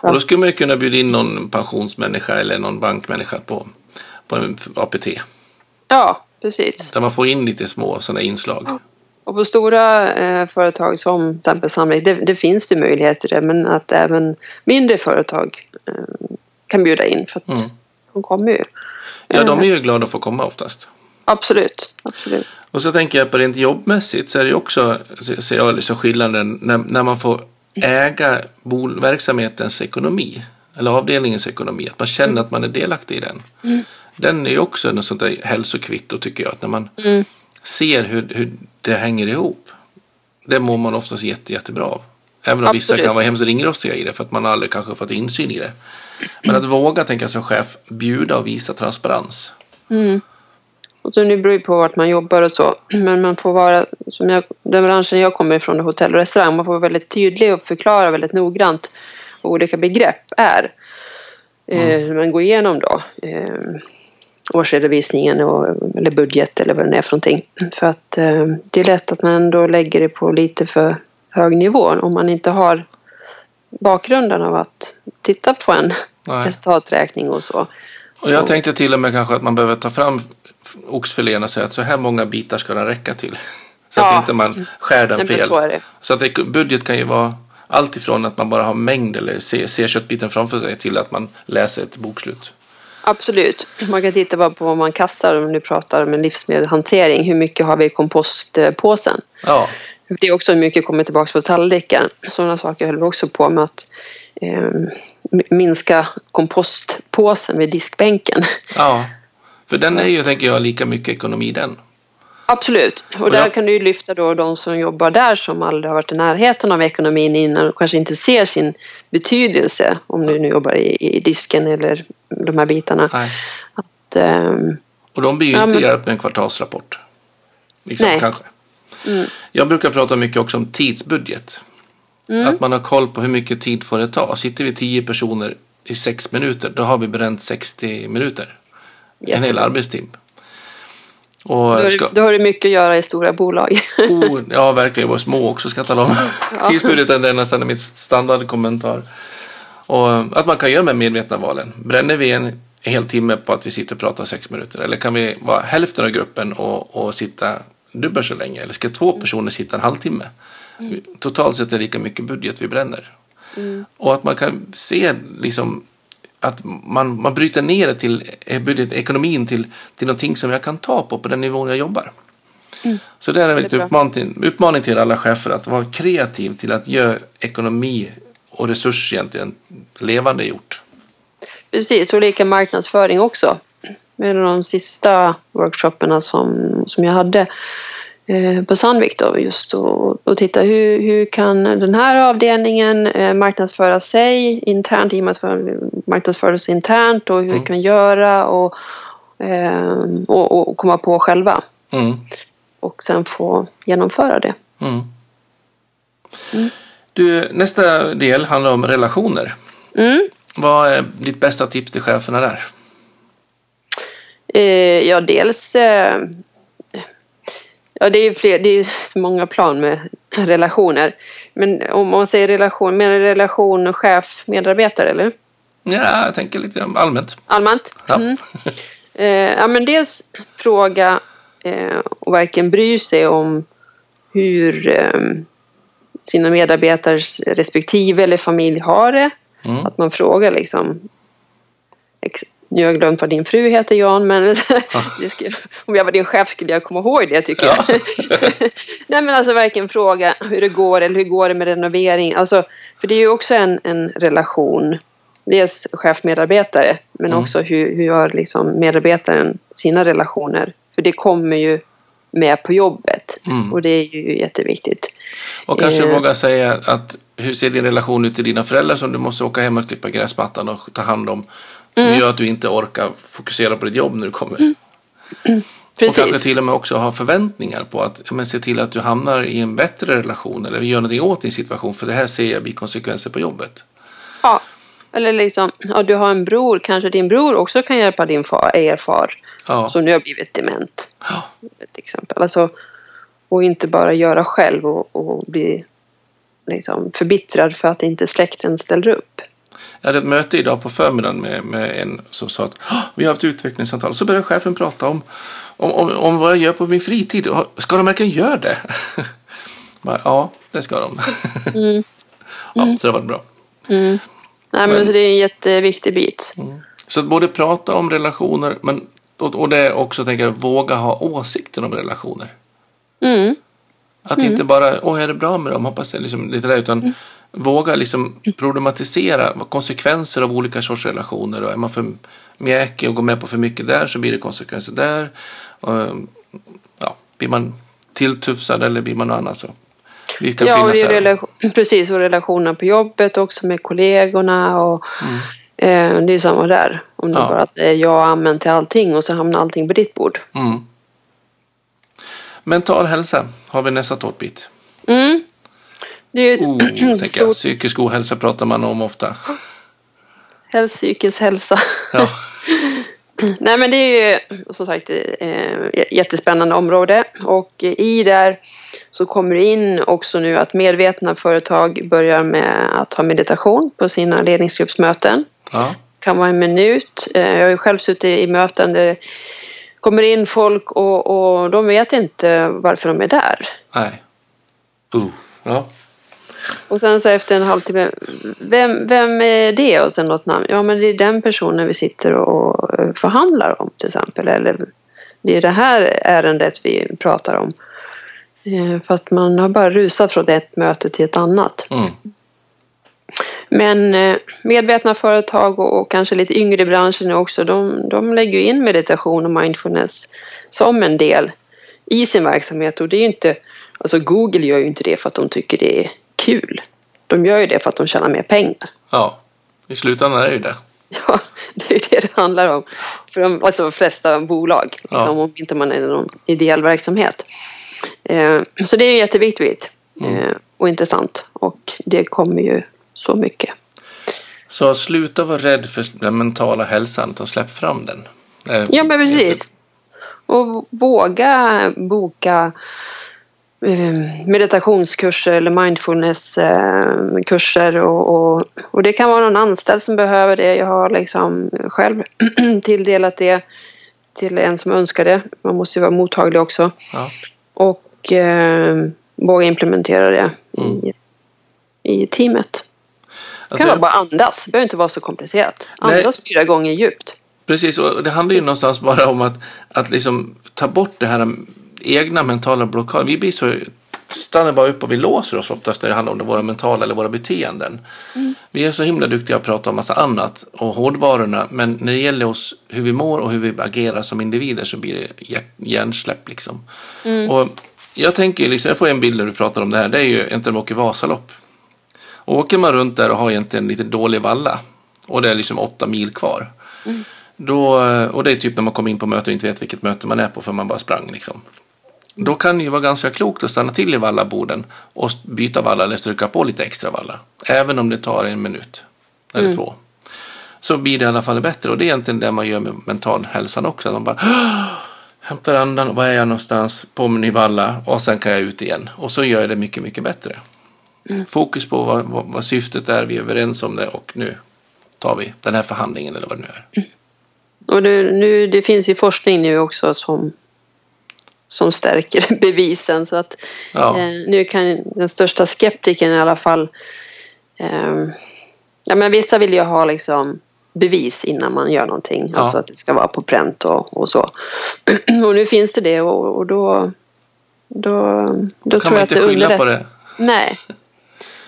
Så. Och då skulle man ju kunna bjuda in någon pensionsmänniska eller någon bankmänniska på, på en APT. Ja, precis. Där man får in lite små sådana inslag. Och på stora eh, företag som till exempel Sandvik, det, det finns det möjligheter. Men att även mindre företag eh, kan bjuda in för att Mm. de kommer ju. Ja, de är ju glada att få komma oftast. Absolut, absolut. Och så tänker jag på rent jobbmässigt så är det ju också, så- ser jag liksom skillnaden när, när man får äga bol, verksamhetens ekonomi. Eller avdelningens ekonomi. Att man känner att man är delaktig i den. Den är ju också något sånt där hälsokvitto tycker jag. Att när man Mm. ser hur, hur det hänger ihop. Det mår man oftast jätte, jättebra av. Även om vissa Absolut. kan vara hemskt ringrostiga i det för att man aldrig kanske fått insyn i det. Men att våga, tänka som chef, bjuda och visa transparens. Och så nu beror det på vart man jobbar och så. Men man får vara, som jag, den branschen jag kommer ifrån, hotell och restaurang, man får vara väldigt tydlig och förklara väldigt noggrant vad olika begrepp är. Eh, när man går igenom då eh, årsredovisningen och, eller budget eller vad det är för någonting. För att eh, det är lätt att man ändå lägger det på lite för hög nivå om man inte har bakgrunden av att titta på en Nej. resultaträkning och så. Och jag tänkte till och med kanske att man behöver ta fram oxfilén och säga att så här många bitar ska den räcka till. Så Ja. att inte man skär den fel. så. Så att det, budget kan ju vara allt ifrån att man bara har mängd eller ser, ser köttbiten framför sig till att man läser ett bokslut. Absolut. Man kan titta bara på vad man kastar om du pratar om en livsmedelshantering. Hur mycket har vi i kompostpåsen? Ja, Det är också hur mycket kommer tillbaka på tallriken. Sådana saker höll vi också på med att eh, minska kompostpåsen vid diskbänken. ja. För den är ju, tänker jag, lika mycket ekonomi den. Absolut. Och där kan du ju lyfta då de som jobbar där som aldrig har varit i närheten av ekonomin innan och kanske inte ser sin betydelse om du nu jobbar i, i disken eller de här bitarna. Nej. Att, ehm, Och de blir ju Ja, inte men- hjälpt med en kvartalsrapport. Liksom, Nej. kanske. Mm. Jag brukar prata mycket också om tidsbudget. Mm. Att man har koll på hur mycket tid får det ta. Sitter vi tio personer i sex minuter, då har vi bränt 60 minuter. En hel Jättebra. Arbetstid. Då har, Och ska, då har du mycket att göra i stora bolag. oh, ja, verkligen. Och små också ska jag tala om. Tidsbudgeten det är nästan min standardkommentar. Och att man kan göra med medvetna valen. Bränner vi en hel timme på att vi sitter och pratar sex minuter? Eller kan vi vara hälften av gruppen och, och sitta dubbelt så länge? Eller ska två personer sitta en halvtimme? Totalt sett är det lika mycket budget vi bränner. Och att man kan se liksom att man, man bryter ner det till eh, budgetekonomin till, till någonting som jag kan ta på på den nivån jag jobbar. Så det är en uppmaning uppmaning till alla chefer att vara kreativ till att göra ekonomi och resurs egentligen levande gjort. Precis, och lika marknadsföring också. Med de sista workshopperna som, som jag hade på Sandvik då just och, och titta hur, hur kan den här avdelningen eh, marknadsföra sig internt i och med att vi marknadsför oss internt och hur vi kan göra och, eh, och, och komma på själva Mm. och sen få genomföra det. Mm. Du, nästa del handlar om relationer. Mm. Vad är ditt bästa tips till cheferna där? Eh, ja, dels... Ja, det är ju fler, det är många plan med relationer. Men om man säger relation, menar relation chef-medarbetare eller? Ja, jag tänker lite allmänt. Allmänt? Ja. Mm. Eh, ja, men dels fråga eh, och verkligen bry sig om hur eh, sina medarbetares respektive eller familj har det. Mm. Att man frågar liksom nu har jag glömt vad din fru heter Jan men ska, om jag var din chef skulle jag komma ihåg det tycker jag. Nej men alltså verkligen fråga hur det går eller hur går det med renovering. Alltså, för det är ju också en, en relation. Dels chef-medarbetare men Mm. också hur, hur gör liksom medarbetaren sina relationer. För det kommer ju med på jobbet Mm. och det är ju jätteviktigt. Och kanske Eh. våga säga att hur ser din relation ut till dina föräldrar som du måste åka hem och klippa gräsmattan och ta hand om. Som Mm. gör att du inte orkar fokusera på ditt jobb när du kommer. Och Precis. kanske till och med också ha förväntningar på att men, se till att du hamnar i en bättre relation eller gör någonting åt din situation. För det här ser jag blir konsekvenser på jobbet. Ja, eller liksom, ja, du har en bror, kanske din bror också kan hjälpa din far, er far Ja. som nu har blivit dement. Ja. Ett exempel. Alltså, och inte bara göra själv och, och bli liksom, förbittrad för att inte släkten ställer upp. Jag hade ett möte idag på förmiddagen med, med en som sa att "Åh, vi har haft utvecklingssamtal. Så började chefen prata om, om, om, om vad jag gör på min fritid. Ska de verkligen göra det? Bara, ja, det ska de. ja, så det var bra. Nej, men, Men- det är en jätteviktig bit. Så att både prata om relationer men, och, och det är också tänker jag, våga ha åsikter om relationer. Mm. Att inte bara, åh är det bra med dem, hoppas det, liksom, lite där, utan våga liksom problematisera konsekvenser av olika sorts relationer. Och är man för mjäkig och går med på för mycket där så blir det konsekvenser där. Och, ja, blir man tilltufsad eller blir man något annat så. Vi kan Ja, finnas relation, precis. Och relationer på jobbet också med kollegorna. Och, eh, det är samma där. Om du Ja. bara säger ja och amen till allting och så hamnar allting på ditt bord. Mm. Mental hälsa har vi nästa tårtbit. Mm. Det är ju Oh, ett stort Psykisk ohälsa pratar man om ofta. häls, psykisk hälsa. Ja. Nej men det är ju som sagt eh, jättespännande område och i där så kommer det in också nu att medvetna företag börjar med att ha meditation på sina ledningsgruppsmöten. ja. Det kan vara en minut. Eh, Jag har ju själv suttit i möten där det kommer in folk och, och de vet inte varför de är där. Nej. Uh. Ja. Och sen så efter en halvtimme, vem, vem är det? Och sen något namn. Ja men det är den personen vi sitter och eh, förhandlar om till exempel. Eller det är det här ärendet vi pratar om. Eh, För att man har bara rusat från ett möte till ett annat. Mm. Men eh, medvetna företag och, kanske lite yngre i branschen också, de, de lägger in meditation och mindfulness som en del i sin verksamhet. Och det är ju inte, alltså Google gör ju inte det för att de tycker det är kul. De gör ju det för att de tjänar mer pengar. ja. I slutändan är det ju det. Ja, det är ju det det handlar om. För de, alltså de flesta bolag, liksom, Ja. om inte man är någon ideell verksamhet. Eh, så det är ju jätteviktigt eh, och intressant. Och det kommer ju så mycket. Så sluta vara rädd för den mentala hälsan utan släpp fram den. Eh, Ja, men precis. Och våga boka meditationskurser eller mindfulnesskurser. Och, och, och det kan vara någon anställd som behöver det. Jag har liksom själv tilldelat det till en som önskar det. Man måste ju vara mottaglig också. Ja. Och eh, våga implementera det Mm. i, i teamet. Det Alltså, kan vara bara andas. Det behöver inte vara så komplicerat. Nej. Andas fyra gånger djupt. Precis, och det handlar ju någonstans bara om att, att liksom ta bort det här egna mentala blockaden. Vi blir så stannar bara upp och vi låser oss oftast när det handlar om våra mentala eller våra beteenden. Vi är så himla duktiga att prata om massa annat och hårdvarorna men när det gäller oss hur vi mår och hur vi agerar som individer så blir det hjärnsläpp liksom. Och jag tänker liksom, jag får en bild när du pratar om det här, det är ju egentligen när man åker Vasalopp. Och åker man runt där och har egentligen lite dålig valla och det är liksom åtta mil kvar. Då, och det är typ när man kommer in på möte och inte vet vilket möte man är på för man bara sprang liksom. Då kan det ju vara ganska klokt att stanna till i vallaborden och byta valla eller stryka på lite extra valla. Även om det tar en minut eller två. Så blir det i alla fall bättre och det är egentligen det man gör med mental hälsan också. Man bara hämtar andan, var är jag någonstans, på min valla och sen kan jag ut igen. Och så gör jag det mycket, mycket bättre. Fokus på vad, vad, vad syftet är, vi är överens om det och nu tar vi den här förhandlingen eller vad det nu är. Och det, nu, det finns ju forskning nu också som, som stärker bevisen. Så att Ja. eh, nu kan den största skeptikern i alla fall... Eh, ja, men vissa vill ju ha liksom bevis innan man gör någonting. Ja. Alltså att det ska vara på pränt och, och så. och nu finns det det och, och då... Då, då, Då kan tror man inte skylla på det. Nej.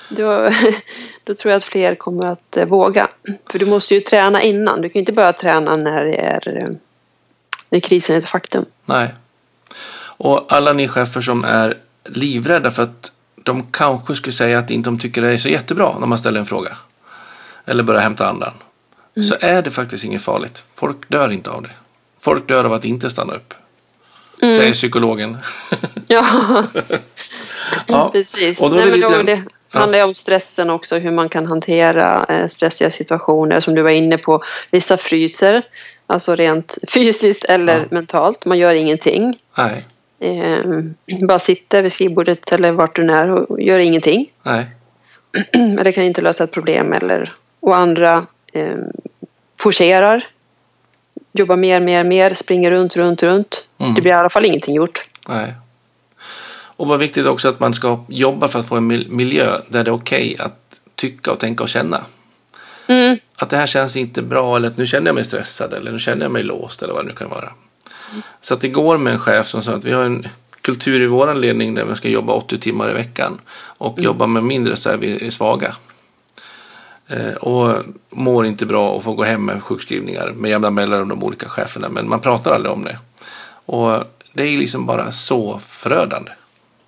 Då, då tror jag att fler kommer att eh, våga. För du måste ju träna innan. Du kan ju inte börja träna när det är eh, när krisen är ett faktum. Nej. Och alla ni chefer som är livrädda för att de kanske skulle säga att inte de tycker det är så jättebra när man ställer en fråga. Eller börjar hämta andan. Så är det faktiskt inget farligt. Folk dör inte av det. Folk dör av att inte stanna upp. Säger psykologen. Ja, ja. precis. Och då är Nej, det men lite... då, det ja. handlar ju om stressen också. Hur man kan hantera eh, stressiga situationer. Som du var inne på. Vissa fryser. Alltså rent fysiskt eller Ja. mentalt. Man gör ingenting. Nej, bara sitter vid skrivbordet eller vart du är och gör ingenting. nej. eller kan inte lösa ett problem eller och andra eh, forcerar jobbar mer, mer, mer, springer runt, runt, runt. Mm. Det blir i alla fall ingenting gjort. Nej. Och vad viktigt också att man ska jobba för att få en mil- miljö där det är okej att tycka och tänka och känna. Mm. Att det här känns inte bra eller att nu känner jag mig stressad eller nu känner jag mig låst eller vad det nu kan vara. Så att det går med en chef som sa att vi har en kultur i vår ledning där vi ska jobba 80 timmar i veckan och jobba med mindre så är vi är svaga. Eh, och mår inte bra och får gå hem med sjukskrivningar med jämna mellanrum de olika cheferna men man pratar aldrig om det. Och det är liksom bara så förödande.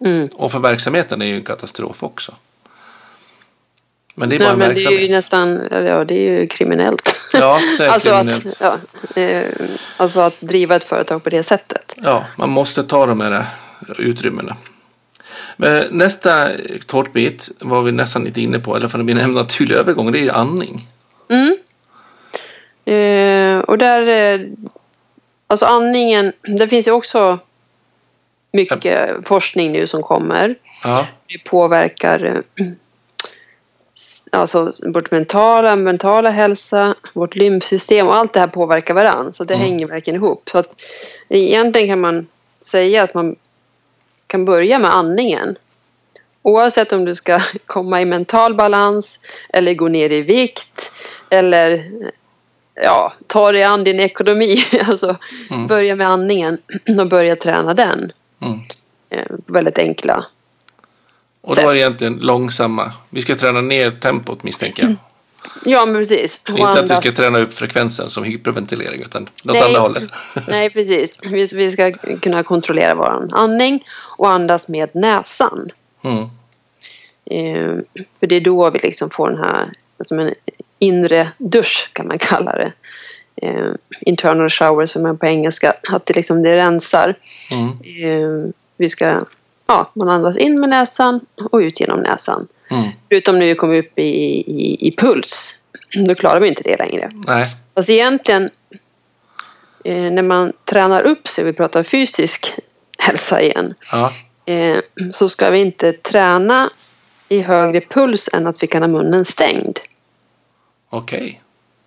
Mm. Och för verksamheten är det ju en katastrof också. Men det är bara Ja, en men det är ju nästan, ja, det är ju kriminellt. Ja, det är alltså, kriminellt. att, ja, eh, alltså att driva ett företag på det sättet. Ja, man måste ta de här utrymmena. Men nästa tårtbit var vi nästan lite inne på, eller för det blir en naturlig övergång, det är ju andning. Mm. Eh, och där, eh, alltså andningen, det finns ju också mycket forskning nu som kommer. Ja, Det påverkar eh, alltså vårt mentala, mentala hälsa, vårt lymfsystem och allt det här påverkar varandra. Så det Mm. hänger verkligen ihop. Så att egentligen kan man säga att man kan börja med andningen. Oavsett om du ska komma i mental balans eller gå ner i vikt eller ja, ta dig an din ekonomi. Alltså Mm. börja med andningen och börja träna den. mm. Eh, väldigt enkla och då är det egentligen långsamma. Vi ska träna ner tempot misstänker jag. Ja, men precis. Och Inte att vi ska träna upp frekvensen som hyperventilering utan något Nej. andra hållet. Nej, precis. Vi, vi ska kunna kontrollera vår andning och andas med näsan. Mm. Eh, för det är då vi liksom får den här som en inre dusch kan man kalla det. Eh, internal shower som är på engelska. Att det liksom det rensar. Mm. Eh, vi ska, ja, man andas in med näsan och ut genom näsan. Mm. Förutom nu vi kommer upp i, i, i puls. Då klarar vi inte det längre. Nej, Fast egentligen eh, när man tränar upp sig, vi pratar fysisk hälsa igen, ja, eh, så ska vi inte träna i högre puls än att vi kan ha munnen stängd. okej.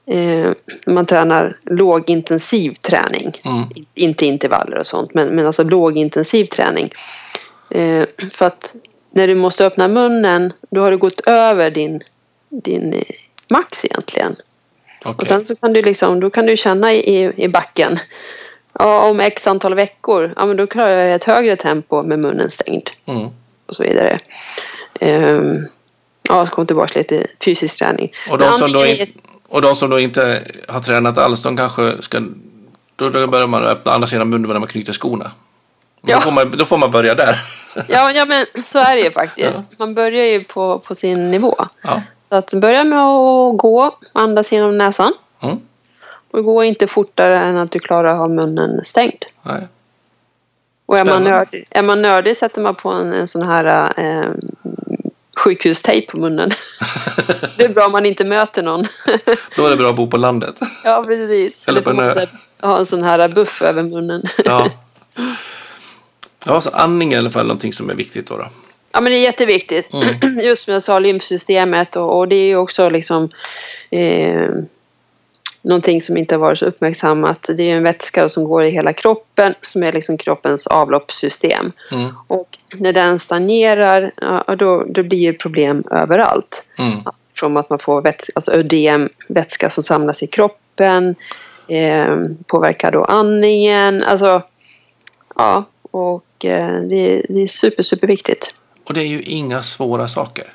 eh, man tränar lågintensiv träning. Mm. Inte intervaller och sånt, men, men alltså lågintensiv träning. Eh, för att när du måste öppna munnen, då har du gått över din, din eh, max egentligen. Okej. Och sen så kan du liksom, då kan du känna i, i backen. Ja, om x antal veckor, ja men då klarar jag ett högre tempo med munnen stängd. Mm. Och så vidare. Um, ja, så kom tillbaka lite fysisk träning. Och, de som då in, och de som då inte har tränat alls, de kanske ska... Då, då börjar man öppna andra sidan munnen när man knyter skorna. Ja. Då, får man, då får man börja där. Ja, ja, men så är det ju faktiskt. Ja. Man börjar ju på, på sin nivå. Ja. Så att börja med att gå, andas genom näsan. Mm. Och gå inte fortare än att du klarar att ha munnen stängd. Nej. Och är man, nördig, är man nördig sätter man på en, en sån här eh, sjukhustejp på munnen. det är bra om man inte möter någon. Då är det bra att bo på landet. ja, precis. Eller på en ö. ha en sån här buff över munnen. Ja. Ja, så andning är i alla fall någonting som är viktigt då. då. Ja men det är jätteviktigt. Mm. Just som jag sa, lymfsystemet och, och det är ju också liksom eh, någonting som inte har varit så uppmärksammat. Det är en vätska som går i hela kroppen som är liksom kroppens avloppssystem. Mm. Och när den stagnerar, ja, då, då blir det problem överallt. Mm. Från att man får vätska, alltså ödem, vätska som samlas i kroppen, eh, påverkar då andningen. Alltså, ja, och det, det är super, super viktigt. Och det är ju inga svåra saker.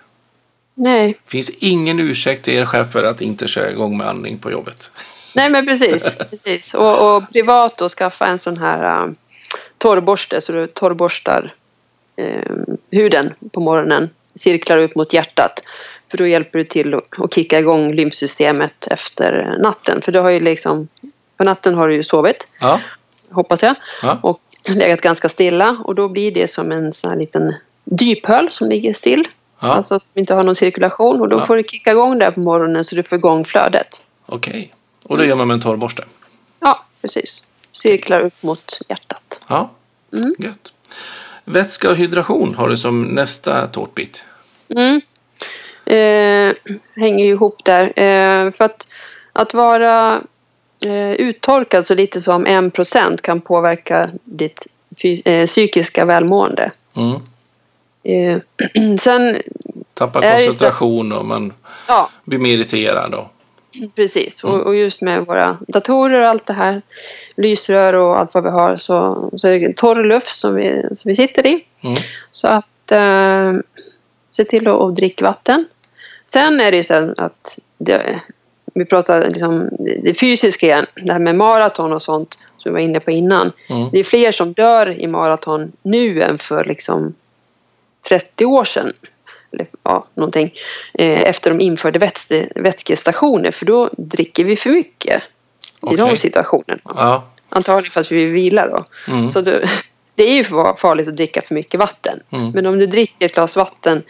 Nej, Det finns ingen ursäkt till er chef för att inte köra igång med andning på jobbet. Nej men precis. precis. Och, och privat då skaffa en sån här uh, torrborste så du torrborstar eh, huden på morgonen. Cirklar upp mot hjärtat. För då hjälper du till att, att kicka igång lymfsystemet efter natten. För du har ju liksom, på natten har du ju sovit, Ja. hoppas jag. Ja. Och legat ganska stilla och då blir det som en sån här liten dyphöl som ligger still. Ja. Alltså som inte har någon cirkulation och då Ja. får du kicka igång där på morgonen så du får igång flödet. Okej. Och det gör man med en torrborste. Ja, precis. Cirklar upp mot hjärtat. Ja. Mm. Gött. Vätska och hydration har du som nästa tårtbit. Mm. Eh, hänger ju ihop där. Eh, för att, att vara uttorkad så lite som en procent kan påverka ditt eh, psykiska välmående. Mm. Eh, sen, Tappar koncentration och man ja, blir mer irriterad. Och, precis. Och, och just med våra datorer och allt det här, lysrör och allt vad vi har så, så är det torr luft som vi, som vi sitter i. mm. Så att eh, se till att, att dricka vatten. Sen är det ju så att det, vi pratar liksom det, fysiska igen, det här med maraton och sånt som vi var inne på innan. Mm. Det är fler som dör i maraton nu än för liksom 30 år sedan. Eller ja, någonting. Eh, efter de införde vätske, vätskestationer för då dricker vi för mycket i de situationerna. Ja. Antagligen för att vi vilar då. Mm. Så du, det är ju fa- farligt att dricka för mycket vatten. Mm. Men om du dricker ett glas vatten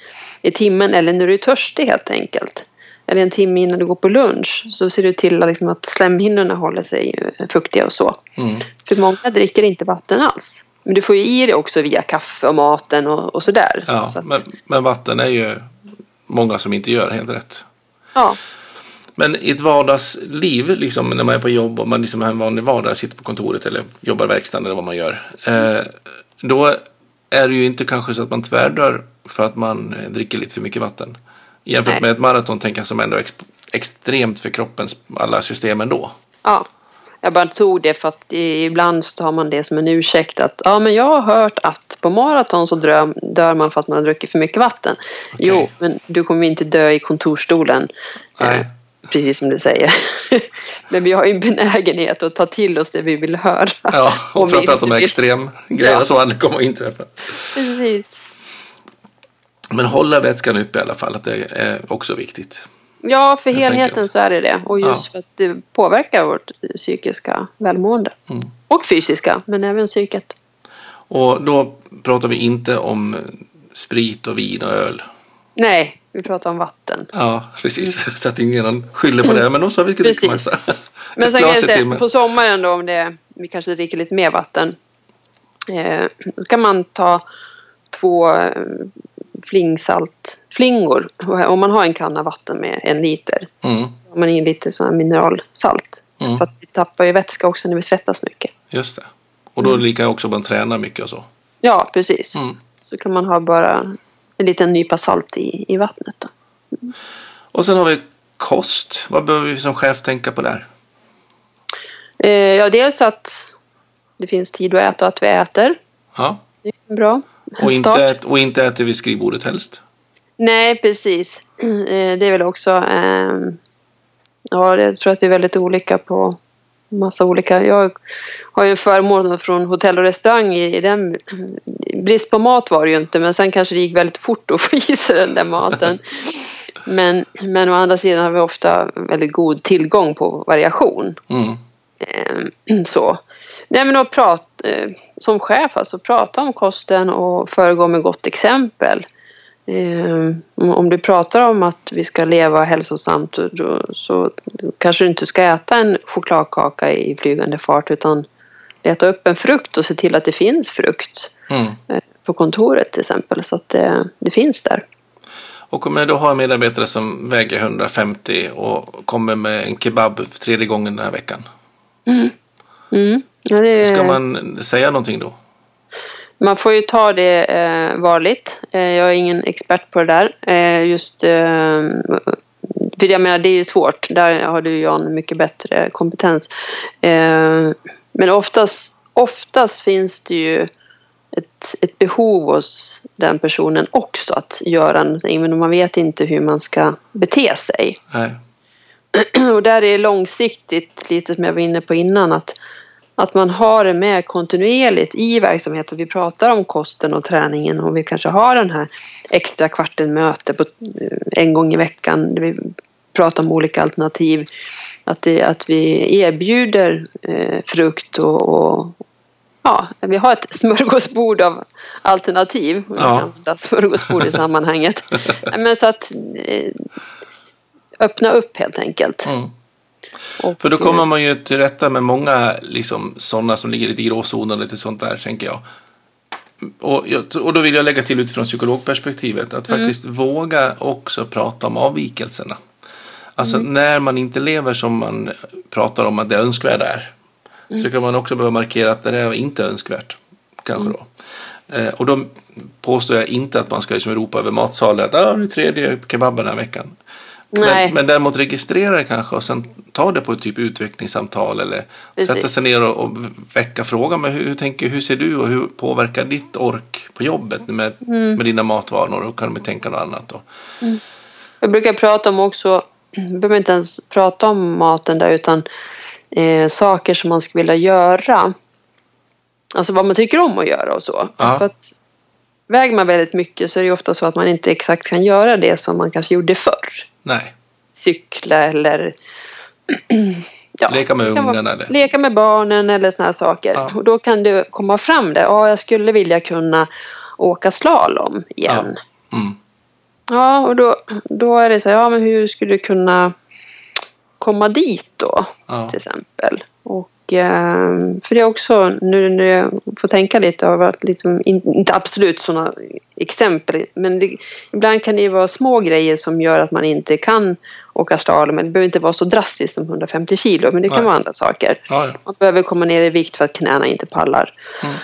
i timmen eller när du är törstig helt enkelt. Eller en timme innan du går på lunch. Så ser du till att, liksom, att slemhinnorna håller sig eh, fuktiga och så. Mm. För många dricker inte vatten alls. Men du får ju i dig också via kaffe och maten och, och sådär. Ja, så att, men, men vatten är ju många som inte gör helt rätt. ja. Men i ett vardagsliv, liksom när man är på jobb och man liksom har en vanlig vardag, sitter på kontoret eller jobbar i verkstaden eller vad man gör. Eh, då är det ju inte kanske så att man tvärdör för att man dricker lite för mycket vatten. Jämfört Nej. med ett maraton tänker jag som ändå är ex- extremt för kroppens alla system ändå. ja. Jag bara tog det för att ibland så tar man det som en ursäkt att ja men jag har hört att på maraton så dör, dör man för att man har druckit för mycket vatten. Jo, men du kommer inte dö i kontorstolen. Nej. Eh, Precis som du säger. men vi har ju en benägenhet att ta till oss det vi vill höra. Ja, och vi framförallt de här extremgrejerna Ja. som aldrig kommer att inträffa. Precis. Men hålla vätskan uppe i alla fall, att det är också viktigt. Ja, för helheten så är det det. Och just Ja. för att det påverkar vårt psykiska välmående. Mm. Och fysiska, men även psyket. Och då pratar vi inte om sprit och vin och öl. Nej, vi pratar om vatten. Ja, precis. Så att ingen skyller på det. Men de sa vilket dricker man så. Men sen kan jag säga, på sommaren då om det, vi kanske dricker lite mer vatten. Eh, då kan man ta två eh, flingsaltflingor. Om man har en kanna vatten med en liter. Mm. har man in lite sån mineralsalt. Mm. För att vi tappar ju vätska också när vi svettas mycket. Just det. Och då är det lika också man tränar mycket och så. Ja, precis. Mm. Så kan man ha bara en liten nypa salt i, i vattnet. Då. Och sen har vi kost. Vad behöver vi som chef tänka på där? Eh, ja, dels att det finns tid att äta och att vi äter. Ja. Det är bra Och, inte, start. ät, och inte äter vid skrivbordet helst. Nej, precis. Eh, Det är väl också... ehm, ja, jag tror att det är väldigt olika på massa olika. Jag har ju en förmån från hotell och restaurang i, i den. Brist på mat var det ju inte, men sen kanske det gick väldigt fort att få i sig den där maten. Men, men å andra sidan har vi ofta väldigt god tillgång på variation. Mm. Eh, så. Nej men att prata, som chef alltså prata om kosten och föregå med gott exempel. Eh, om- du pratar om att vi ska leva hälsosamt så kanske du inte ska äta en chokladkaka i flygande fart utan leta upp en frukt och se till att det finns frukt Mm. eh, på kontoret till exempel så att det, det finns där. Och om jag då har en medarbetare som väger 150 och kommer med en kebab för tredje gången den här veckan. Mm. Ja, det, Ska man säga någonting då? Man får ju ta det eh, varligt. Eh, jag är ingen expert på det där. Eh, just, eh, för jag menar, det är ju svårt. Där har du Jan mycket bättre kompetens. Eh, men oftast, oftast finns det ju ett, ett behov hos den personen också att göra någonting. Men man vet inte hur man ska bete sig. Nej. Och där är det långsiktigt, lite som jag var inne på innan, att, att man har det med kontinuerligt i verksamheten. Vi pratar om kosten och träningen och vi kanske har den här extra kvarten möte på, eh, en gång i veckan där vi pratar om olika alternativ. Att, det, att vi erbjuder eh, frukt och, och ja, vi har ett smörgåsbord av alternativ. Ja. Smörgåsbord i sammanhanget. Men så att eh, öppna upp helt enkelt. Mm. Och, För då kommer man ju till rätta med många liksom, sådana som ligger lite i gråzonen och lite sånt där, tänker jag. Och, och då vill jag lägga till utifrån psykologperspektivet att faktiskt våga också prata om avvikelserna. Alltså när man inte lever som man pratar om att det önskvärda är. Så kan man också behöva markera att det där är inte önskvärt. Kanske då. Eh, och då påstår jag inte att man ska liksom ropa över matsalen att ah, det är tredje kebaben den här veckan. Nej. Men, men däremot registrera det kanske och sen ta det på ett typ utvecklingssamtal eller Precis. sätta sig ner och, och väcka frågan. Men hur, hur, tänker, hur ser du och hur påverkar ditt ork på jobbet med, Mm. med dina matvanor? Och kan de tänka något annat då? Jag brukar prata om också, jag behöver inte ens prata om maten där utan eh, saker som man skulle vilja göra. Alltså vad man tycker om att göra och så. För att väger man väldigt mycket så är det ofta så att man inte exakt kan göra det som man kanske gjorde förr. Nej, Cykla eller ja, leka med ungarna eller? Leka med barnen eller såna här saker. Ja. Och då kan det komma fram där. Ja, jag skulle vilja kunna åka slalom igen. Mm. Ja, och då, då är det så här, ja men hur skulle du kunna komma dit då Ja. till exempel? Och för det är också, nu när jag får tänka lite, har varit liksom, in, inte absolut sådana exempel, men det, ibland kan det ju vara små grejer som gör att man inte kan åka slalom. Men det behöver inte vara så drastiskt som 150 kilo, men det kan Nej. vara andra saker. Ja, ja. Man behöver komma ner i vikt för att knäna inte pallar. Mm.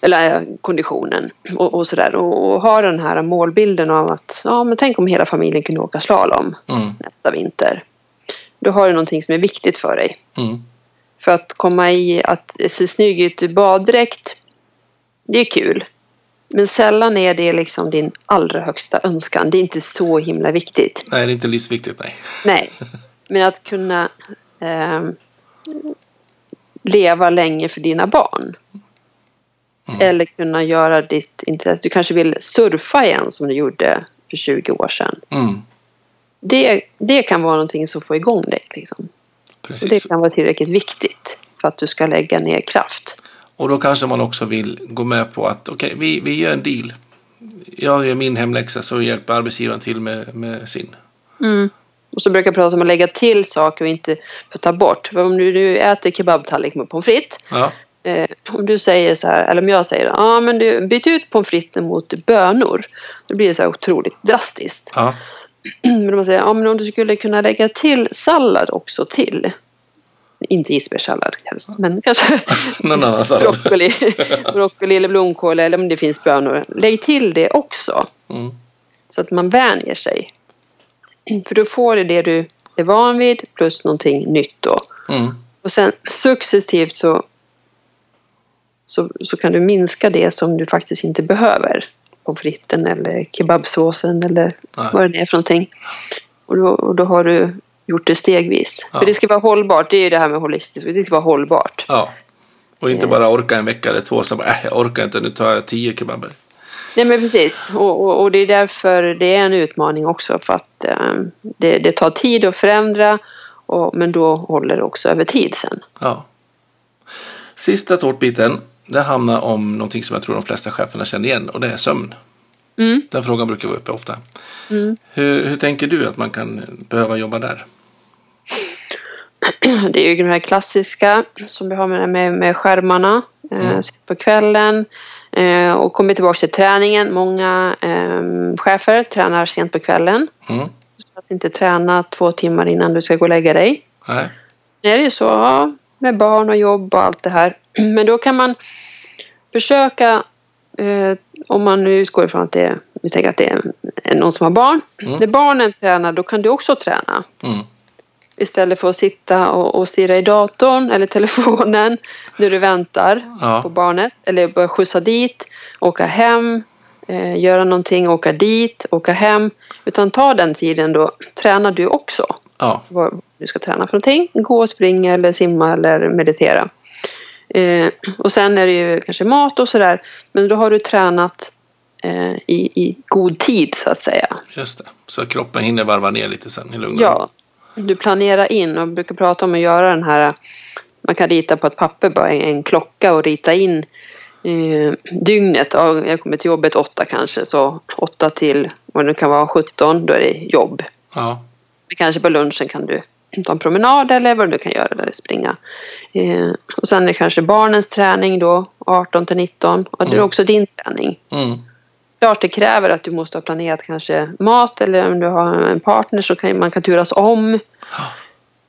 Eller eh, konditionen och, och sådär. Och, och ha den här målbilden av att ja, men tänk om hela familjen kunde åka slalom Mm. nästa vinter. Då har du någonting som är viktigt för dig. Mm. För att komma i att se snygg ut i baddräkt, det är kul. Men sällan är det liksom din allra högsta önskan. Det är inte så himla viktigt. Nej, det är inte livsviktigt. Nej. Nej, men att kunna ehm, leva länge för dina barn. Mm. Eller kunna göra ditt intresse. Du kanske vill surfa igen som du gjorde för 20 år sedan. Mm. Det, det kan vara någonting som får igång dig. Liksom. Och Precis. det kan vara tillräckligt viktigt för att du ska lägga ner kraft. Och då kanske man också vill gå med på att okej, vi, vi gör en deal. Jag gör min hemläxa så hjälper arbetsgivaren till med, med sin. Och så brukar jag prata om att lägga till saker och inte ta bort. För om du, du äter kebabtallrik med pommes frites. Ja, Eh, om du säger så här, eller om jag säger ja ah, men du byt ut pommes fritesen mot bönor. Då blir det så här otroligt drastiskt. ja, Men man säger, ja, men om du skulle kunna lägga till sallad också till. Inte isbergssallad helst, men kanske Någon annan sallad. broccoli, broccoli eller blomkål eller om det finns bönor. Lägg till det också. Mm. Så att man vänjer sig. För då får du det du är van vid plus någonting nytt då. Mm. Och sen successivt så, så, så kan du minska det som du faktiskt inte behöver. Pommes fritesen eller kebabsåsen eller Nej. vad det är för någonting. Och då, och då har du gjort det stegvis. Ja. För det ska vara hållbart. Det är ju det här med holistiskt. Det ska vara hållbart. Ja. Och inte bara orka en vecka eller två, så bara, äh, jag orkar inte, nu tar jag tio kebaber. Nej men precis. Och, och, och det är därför det är en utmaning också. För att eh, det, det tar tid att förändra. Och, men då håller det också över tid sen. Ja. Sista tårtbiten, det handlar om någonting som jag tror de flesta cheferna känner igen och det är sömn. Mm. Den frågan brukar vara uppe ofta. Mm. Hur, hur tänker du att man kan behöva jobba där? Det är ju de här klassiska som vi har med, med, med skärmarna. Eh, Mm. sitter på kvällen. Eh, och kommer tillbaka till träningen. Många eh, chefer tränar sent på kvällen. Mm. Du ska alltså inte träna två timmar innan du ska gå och lägga dig. Nej. Det är ju så ja, med barn och jobb och allt det här. Men då kan man försöka, eh, om man nu utgår ifrån att det är, vi tänker att det är någon som har barn. Mm. När barnen tränar, då kan du också träna. Mm. Istället för att sitta och, och stirra i datorn eller telefonen när du väntar Ja. på barnet. Eller börja skjutsa dit, åka hem, eh, göra någonting, åka dit, åka hem. Utan ta den tiden då tränar du också Ja. vad du ska träna för någonting. Gå, springa eller simma eller meditera. Eh, och sen är det ju kanske mat och sådär. Men då har du tränat eh, i, i god tid så att säga. Just det. Så att kroppen hinner varva ner lite sen i lugn och. Ja, du planerar in och brukar prata om att göra den här. Man kan rita på ett papper bara en, en klocka och rita in eh, dygnet. Ja, jag kommer till jobbet åtta kanske så åtta till vad det kan vara 17 då är det jobb. Ja. Men Kanske på lunchen kan du ta en promenad eller vad du kan göra eller springa. Eh, och sen är det kanske barnens träning då 18 till 19 och det är Mm. också din träning. Mm. Klart det kräver att du måste ha planerat kanske mat eller om du har en partner så kan man kan turas om.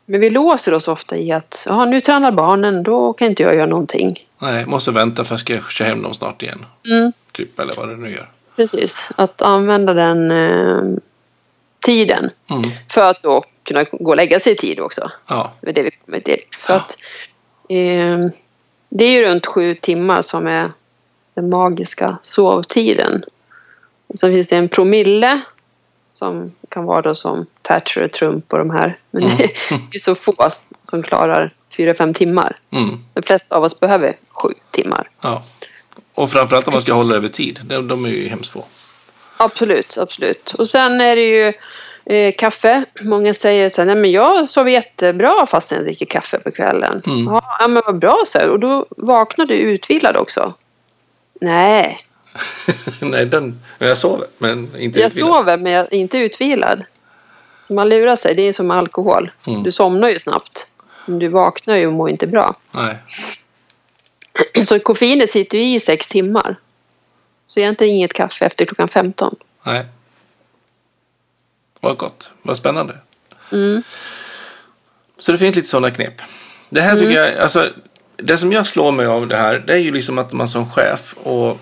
Men vi låser oss ofta i att ja, nu tränar barnen, då kan inte jag göra någonting. Nej, måste vänta för jag ska köra hem dem snart igen. Mm, Typ, eller vad det nu gör. precis, att använda den eh, tiden Mm. för att då kunna gå och lägga sig i tid också. Ja. Det är det vi kommer till. För Ja. att eh, det är ju runt sju timmar som är den magiska sovtiden. Och sen finns det en promille som kan vara då som Thatcher, Trump och de här. Men Mm. det är så få som klarar fyra, fem timmar. Mm. De flesta av oss behöver sju timmar. ja. Och framförallt om man ska hålla över tid. De, de är ju hemskt få. Absolut, absolut. Och sen är det ju eh, kaffe. Många säger så här, nej men jag sover jättebra fast jag dricker kaffe på kvällen. Mm. Ja, men vad bra så här. Och då vaknar du utvilad också. Nej, Nej, den, jag sover, men inte jag utvilad. sover men jag är inte utvilad. Så man lurar sig, det är som alkohol. Mm. Du somnar ju snabbt. Men du vaknar ju och mår inte bra. Nej. Så koffeinet sitter ju i sex timmar. Så egentligen inget kaffe efter klockan 15. Nej. Vad gott. Vad spännande. Mm. Så det finns lite sådana knep. Det här tycker jag, alltså, det som jag slår mig av det här, det är ju liksom att man som chef och,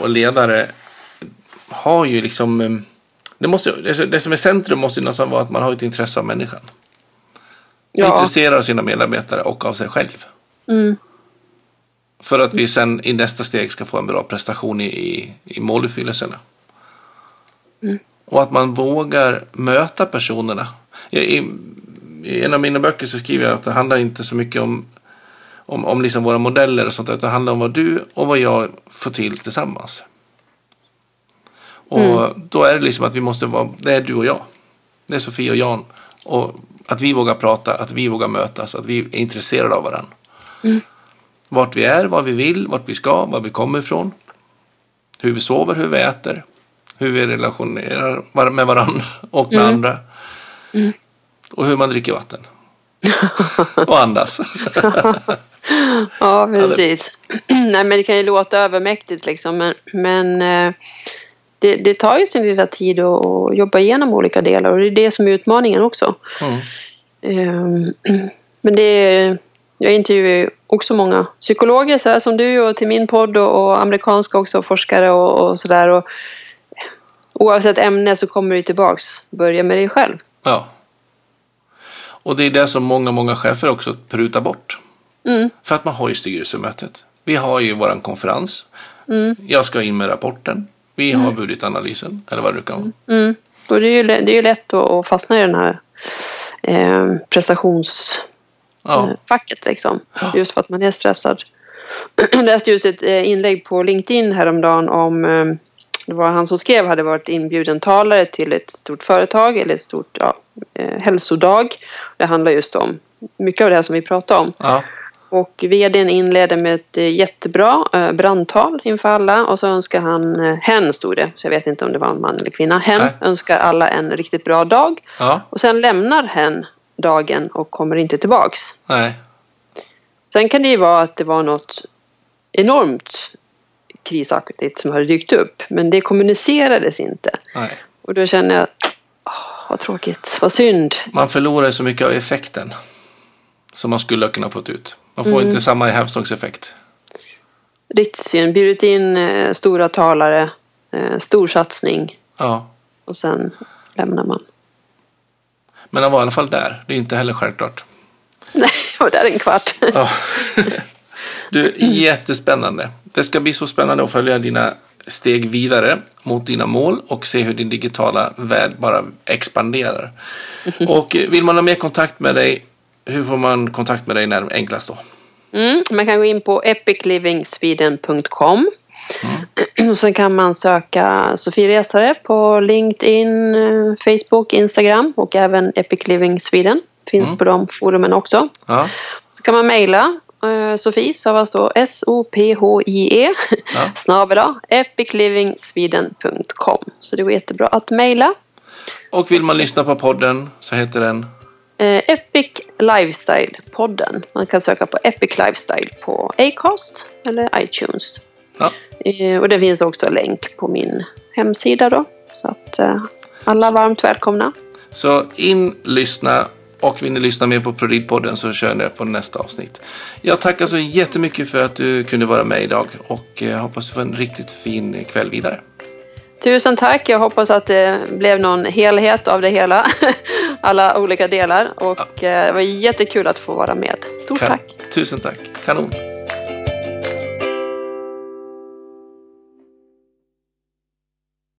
och ledare har ju liksom, eh, det, måste, det som är centrum måste ju nästan vara att man har ett intresse av människan. Ja. Intresserad av sina medarbetare och av sig själv. Mm. För att vi sen i nästa steg ska få en bra prestation i, i, i måluppfyllelserna. Mm. Och att man vågar möta personerna. I, i, I en av mina böcker så skriver jag att det handlar inte så mycket om, om, om liksom våra modeller och sånt. Utan det handlar om vad du och vad jag får till tillsammans. Och Mm. då är det liksom att vi måste vara, det är du och jag. Det är Sofie och Jan. Och att vi vågar prata, att vi vågar mötas, att vi är intresserade av varandra. Vart vi är, vad vi vill, vart vi ska, var vi kommer ifrån. Hur vi sover, hur vi äter. Hur vi relationerar med varandra och med andra. Och hur man dricker vatten. och andas. Ja, precis. Nej, men det kan ju låta övermäktigt liksom. Men, men eh, det, det tar ju sin lilla tid att, jobba igenom olika delar och det är det som är utmaningen också. Mm. Ehm, Men det är, jag intervjuar ju också många psykologer så som du och till min podd och, och amerikanska också forskare och, och sådär. Och Oavsett ämne så kommer du tillbaks. Börja med dig själv. Ja. Och det är det som många, många chefer också prutar bort. Mm. För att man har ju styrelsemötet. Vi har ju våran konferens. Mm. Jag ska in med rapporten. Vi har budgetanalysen. Eller vad det nu kan vara. Mm. Och det är ju, det är ju lätt att, fastna i den här eh, prestationsfacket Ja. liksom. Just för att man är stressad. Jag läste just ett eh, inlägg på LinkedIn häromdagen om eh, det var han som skrev hade varit inbjuden talare till ett stort företag eller ett stort ja, eh, hälsodag. Det handlar just om mycket av det här som vi pratade om. Ja. Och vdn inledde med ett eh, jättebra eh, brandtal inför alla och så önskar han, eh, hen stod det, så jag vet inte om det var en man eller kvinna, hen Nej. önskar alla en riktigt bra dag. Ja. Och sen lämnar hen dagen och kommer inte tillbaks. Nej. Sen kan det ju vara att det var något enormt krisaktigt som hade dykt upp, men det kommunicerades inte. Nej. Och då känner jag, åh, vad tråkigt, vad synd. Man förlorar så mycket av effekten. Som man skulle ha kunnat fått ut. Man får Mm. inte samma hävstångseffekt. Riktigt synd. Bjudit in eh, stora talare, eh, stor satsning Ja. och sen lämnar man. Men han var i alla fall där. Det är inte heller självklart. Nej, och där är en kvart. Ja. Du, jättespännande. Det ska bli så spännande att följa dina steg vidare mot dina mål och se hur din digitala värld bara expanderar. Och vill man ha mer kontakt med dig, hur får man kontakt med dig när enklast då? Mm, man kan gå in på epiclivingsweden.com. Och Sen kan man söka Sofie Resare på LinkedIn, eh, Facebook, Instagram och även Epic Living Sweden. Finns på de forumen också. Ja, Så kan man mejla eh, Sofie, stavas då S-O-P-H-I-E Ja. snabel epiclivingsweden.com. Så det går jättebra att mejla. och vill man lyssna på podden så heter den Eh, Epic Lifestyle-podden. Man kan söka på Epic Lifestyle på Acast eller iTunes. Ja. Eh, och det finns också länk på min hemsida då. Så att eh, alla varmt välkomna. Så in, lyssna och vill ni lyssna mer på Prodid-podden så kör ni på nästa avsnitt. Jag tackar så jättemycket för att du kunde vara med idag och eh, hoppas du får en riktigt fin kväll vidare. Tusen tack. Jag hoppas att det blev någon helhet av det hela. alla olika delar. Och eh, det var jättekul att få vara med. Stort Kan- tack. Tusen tack. Kanon.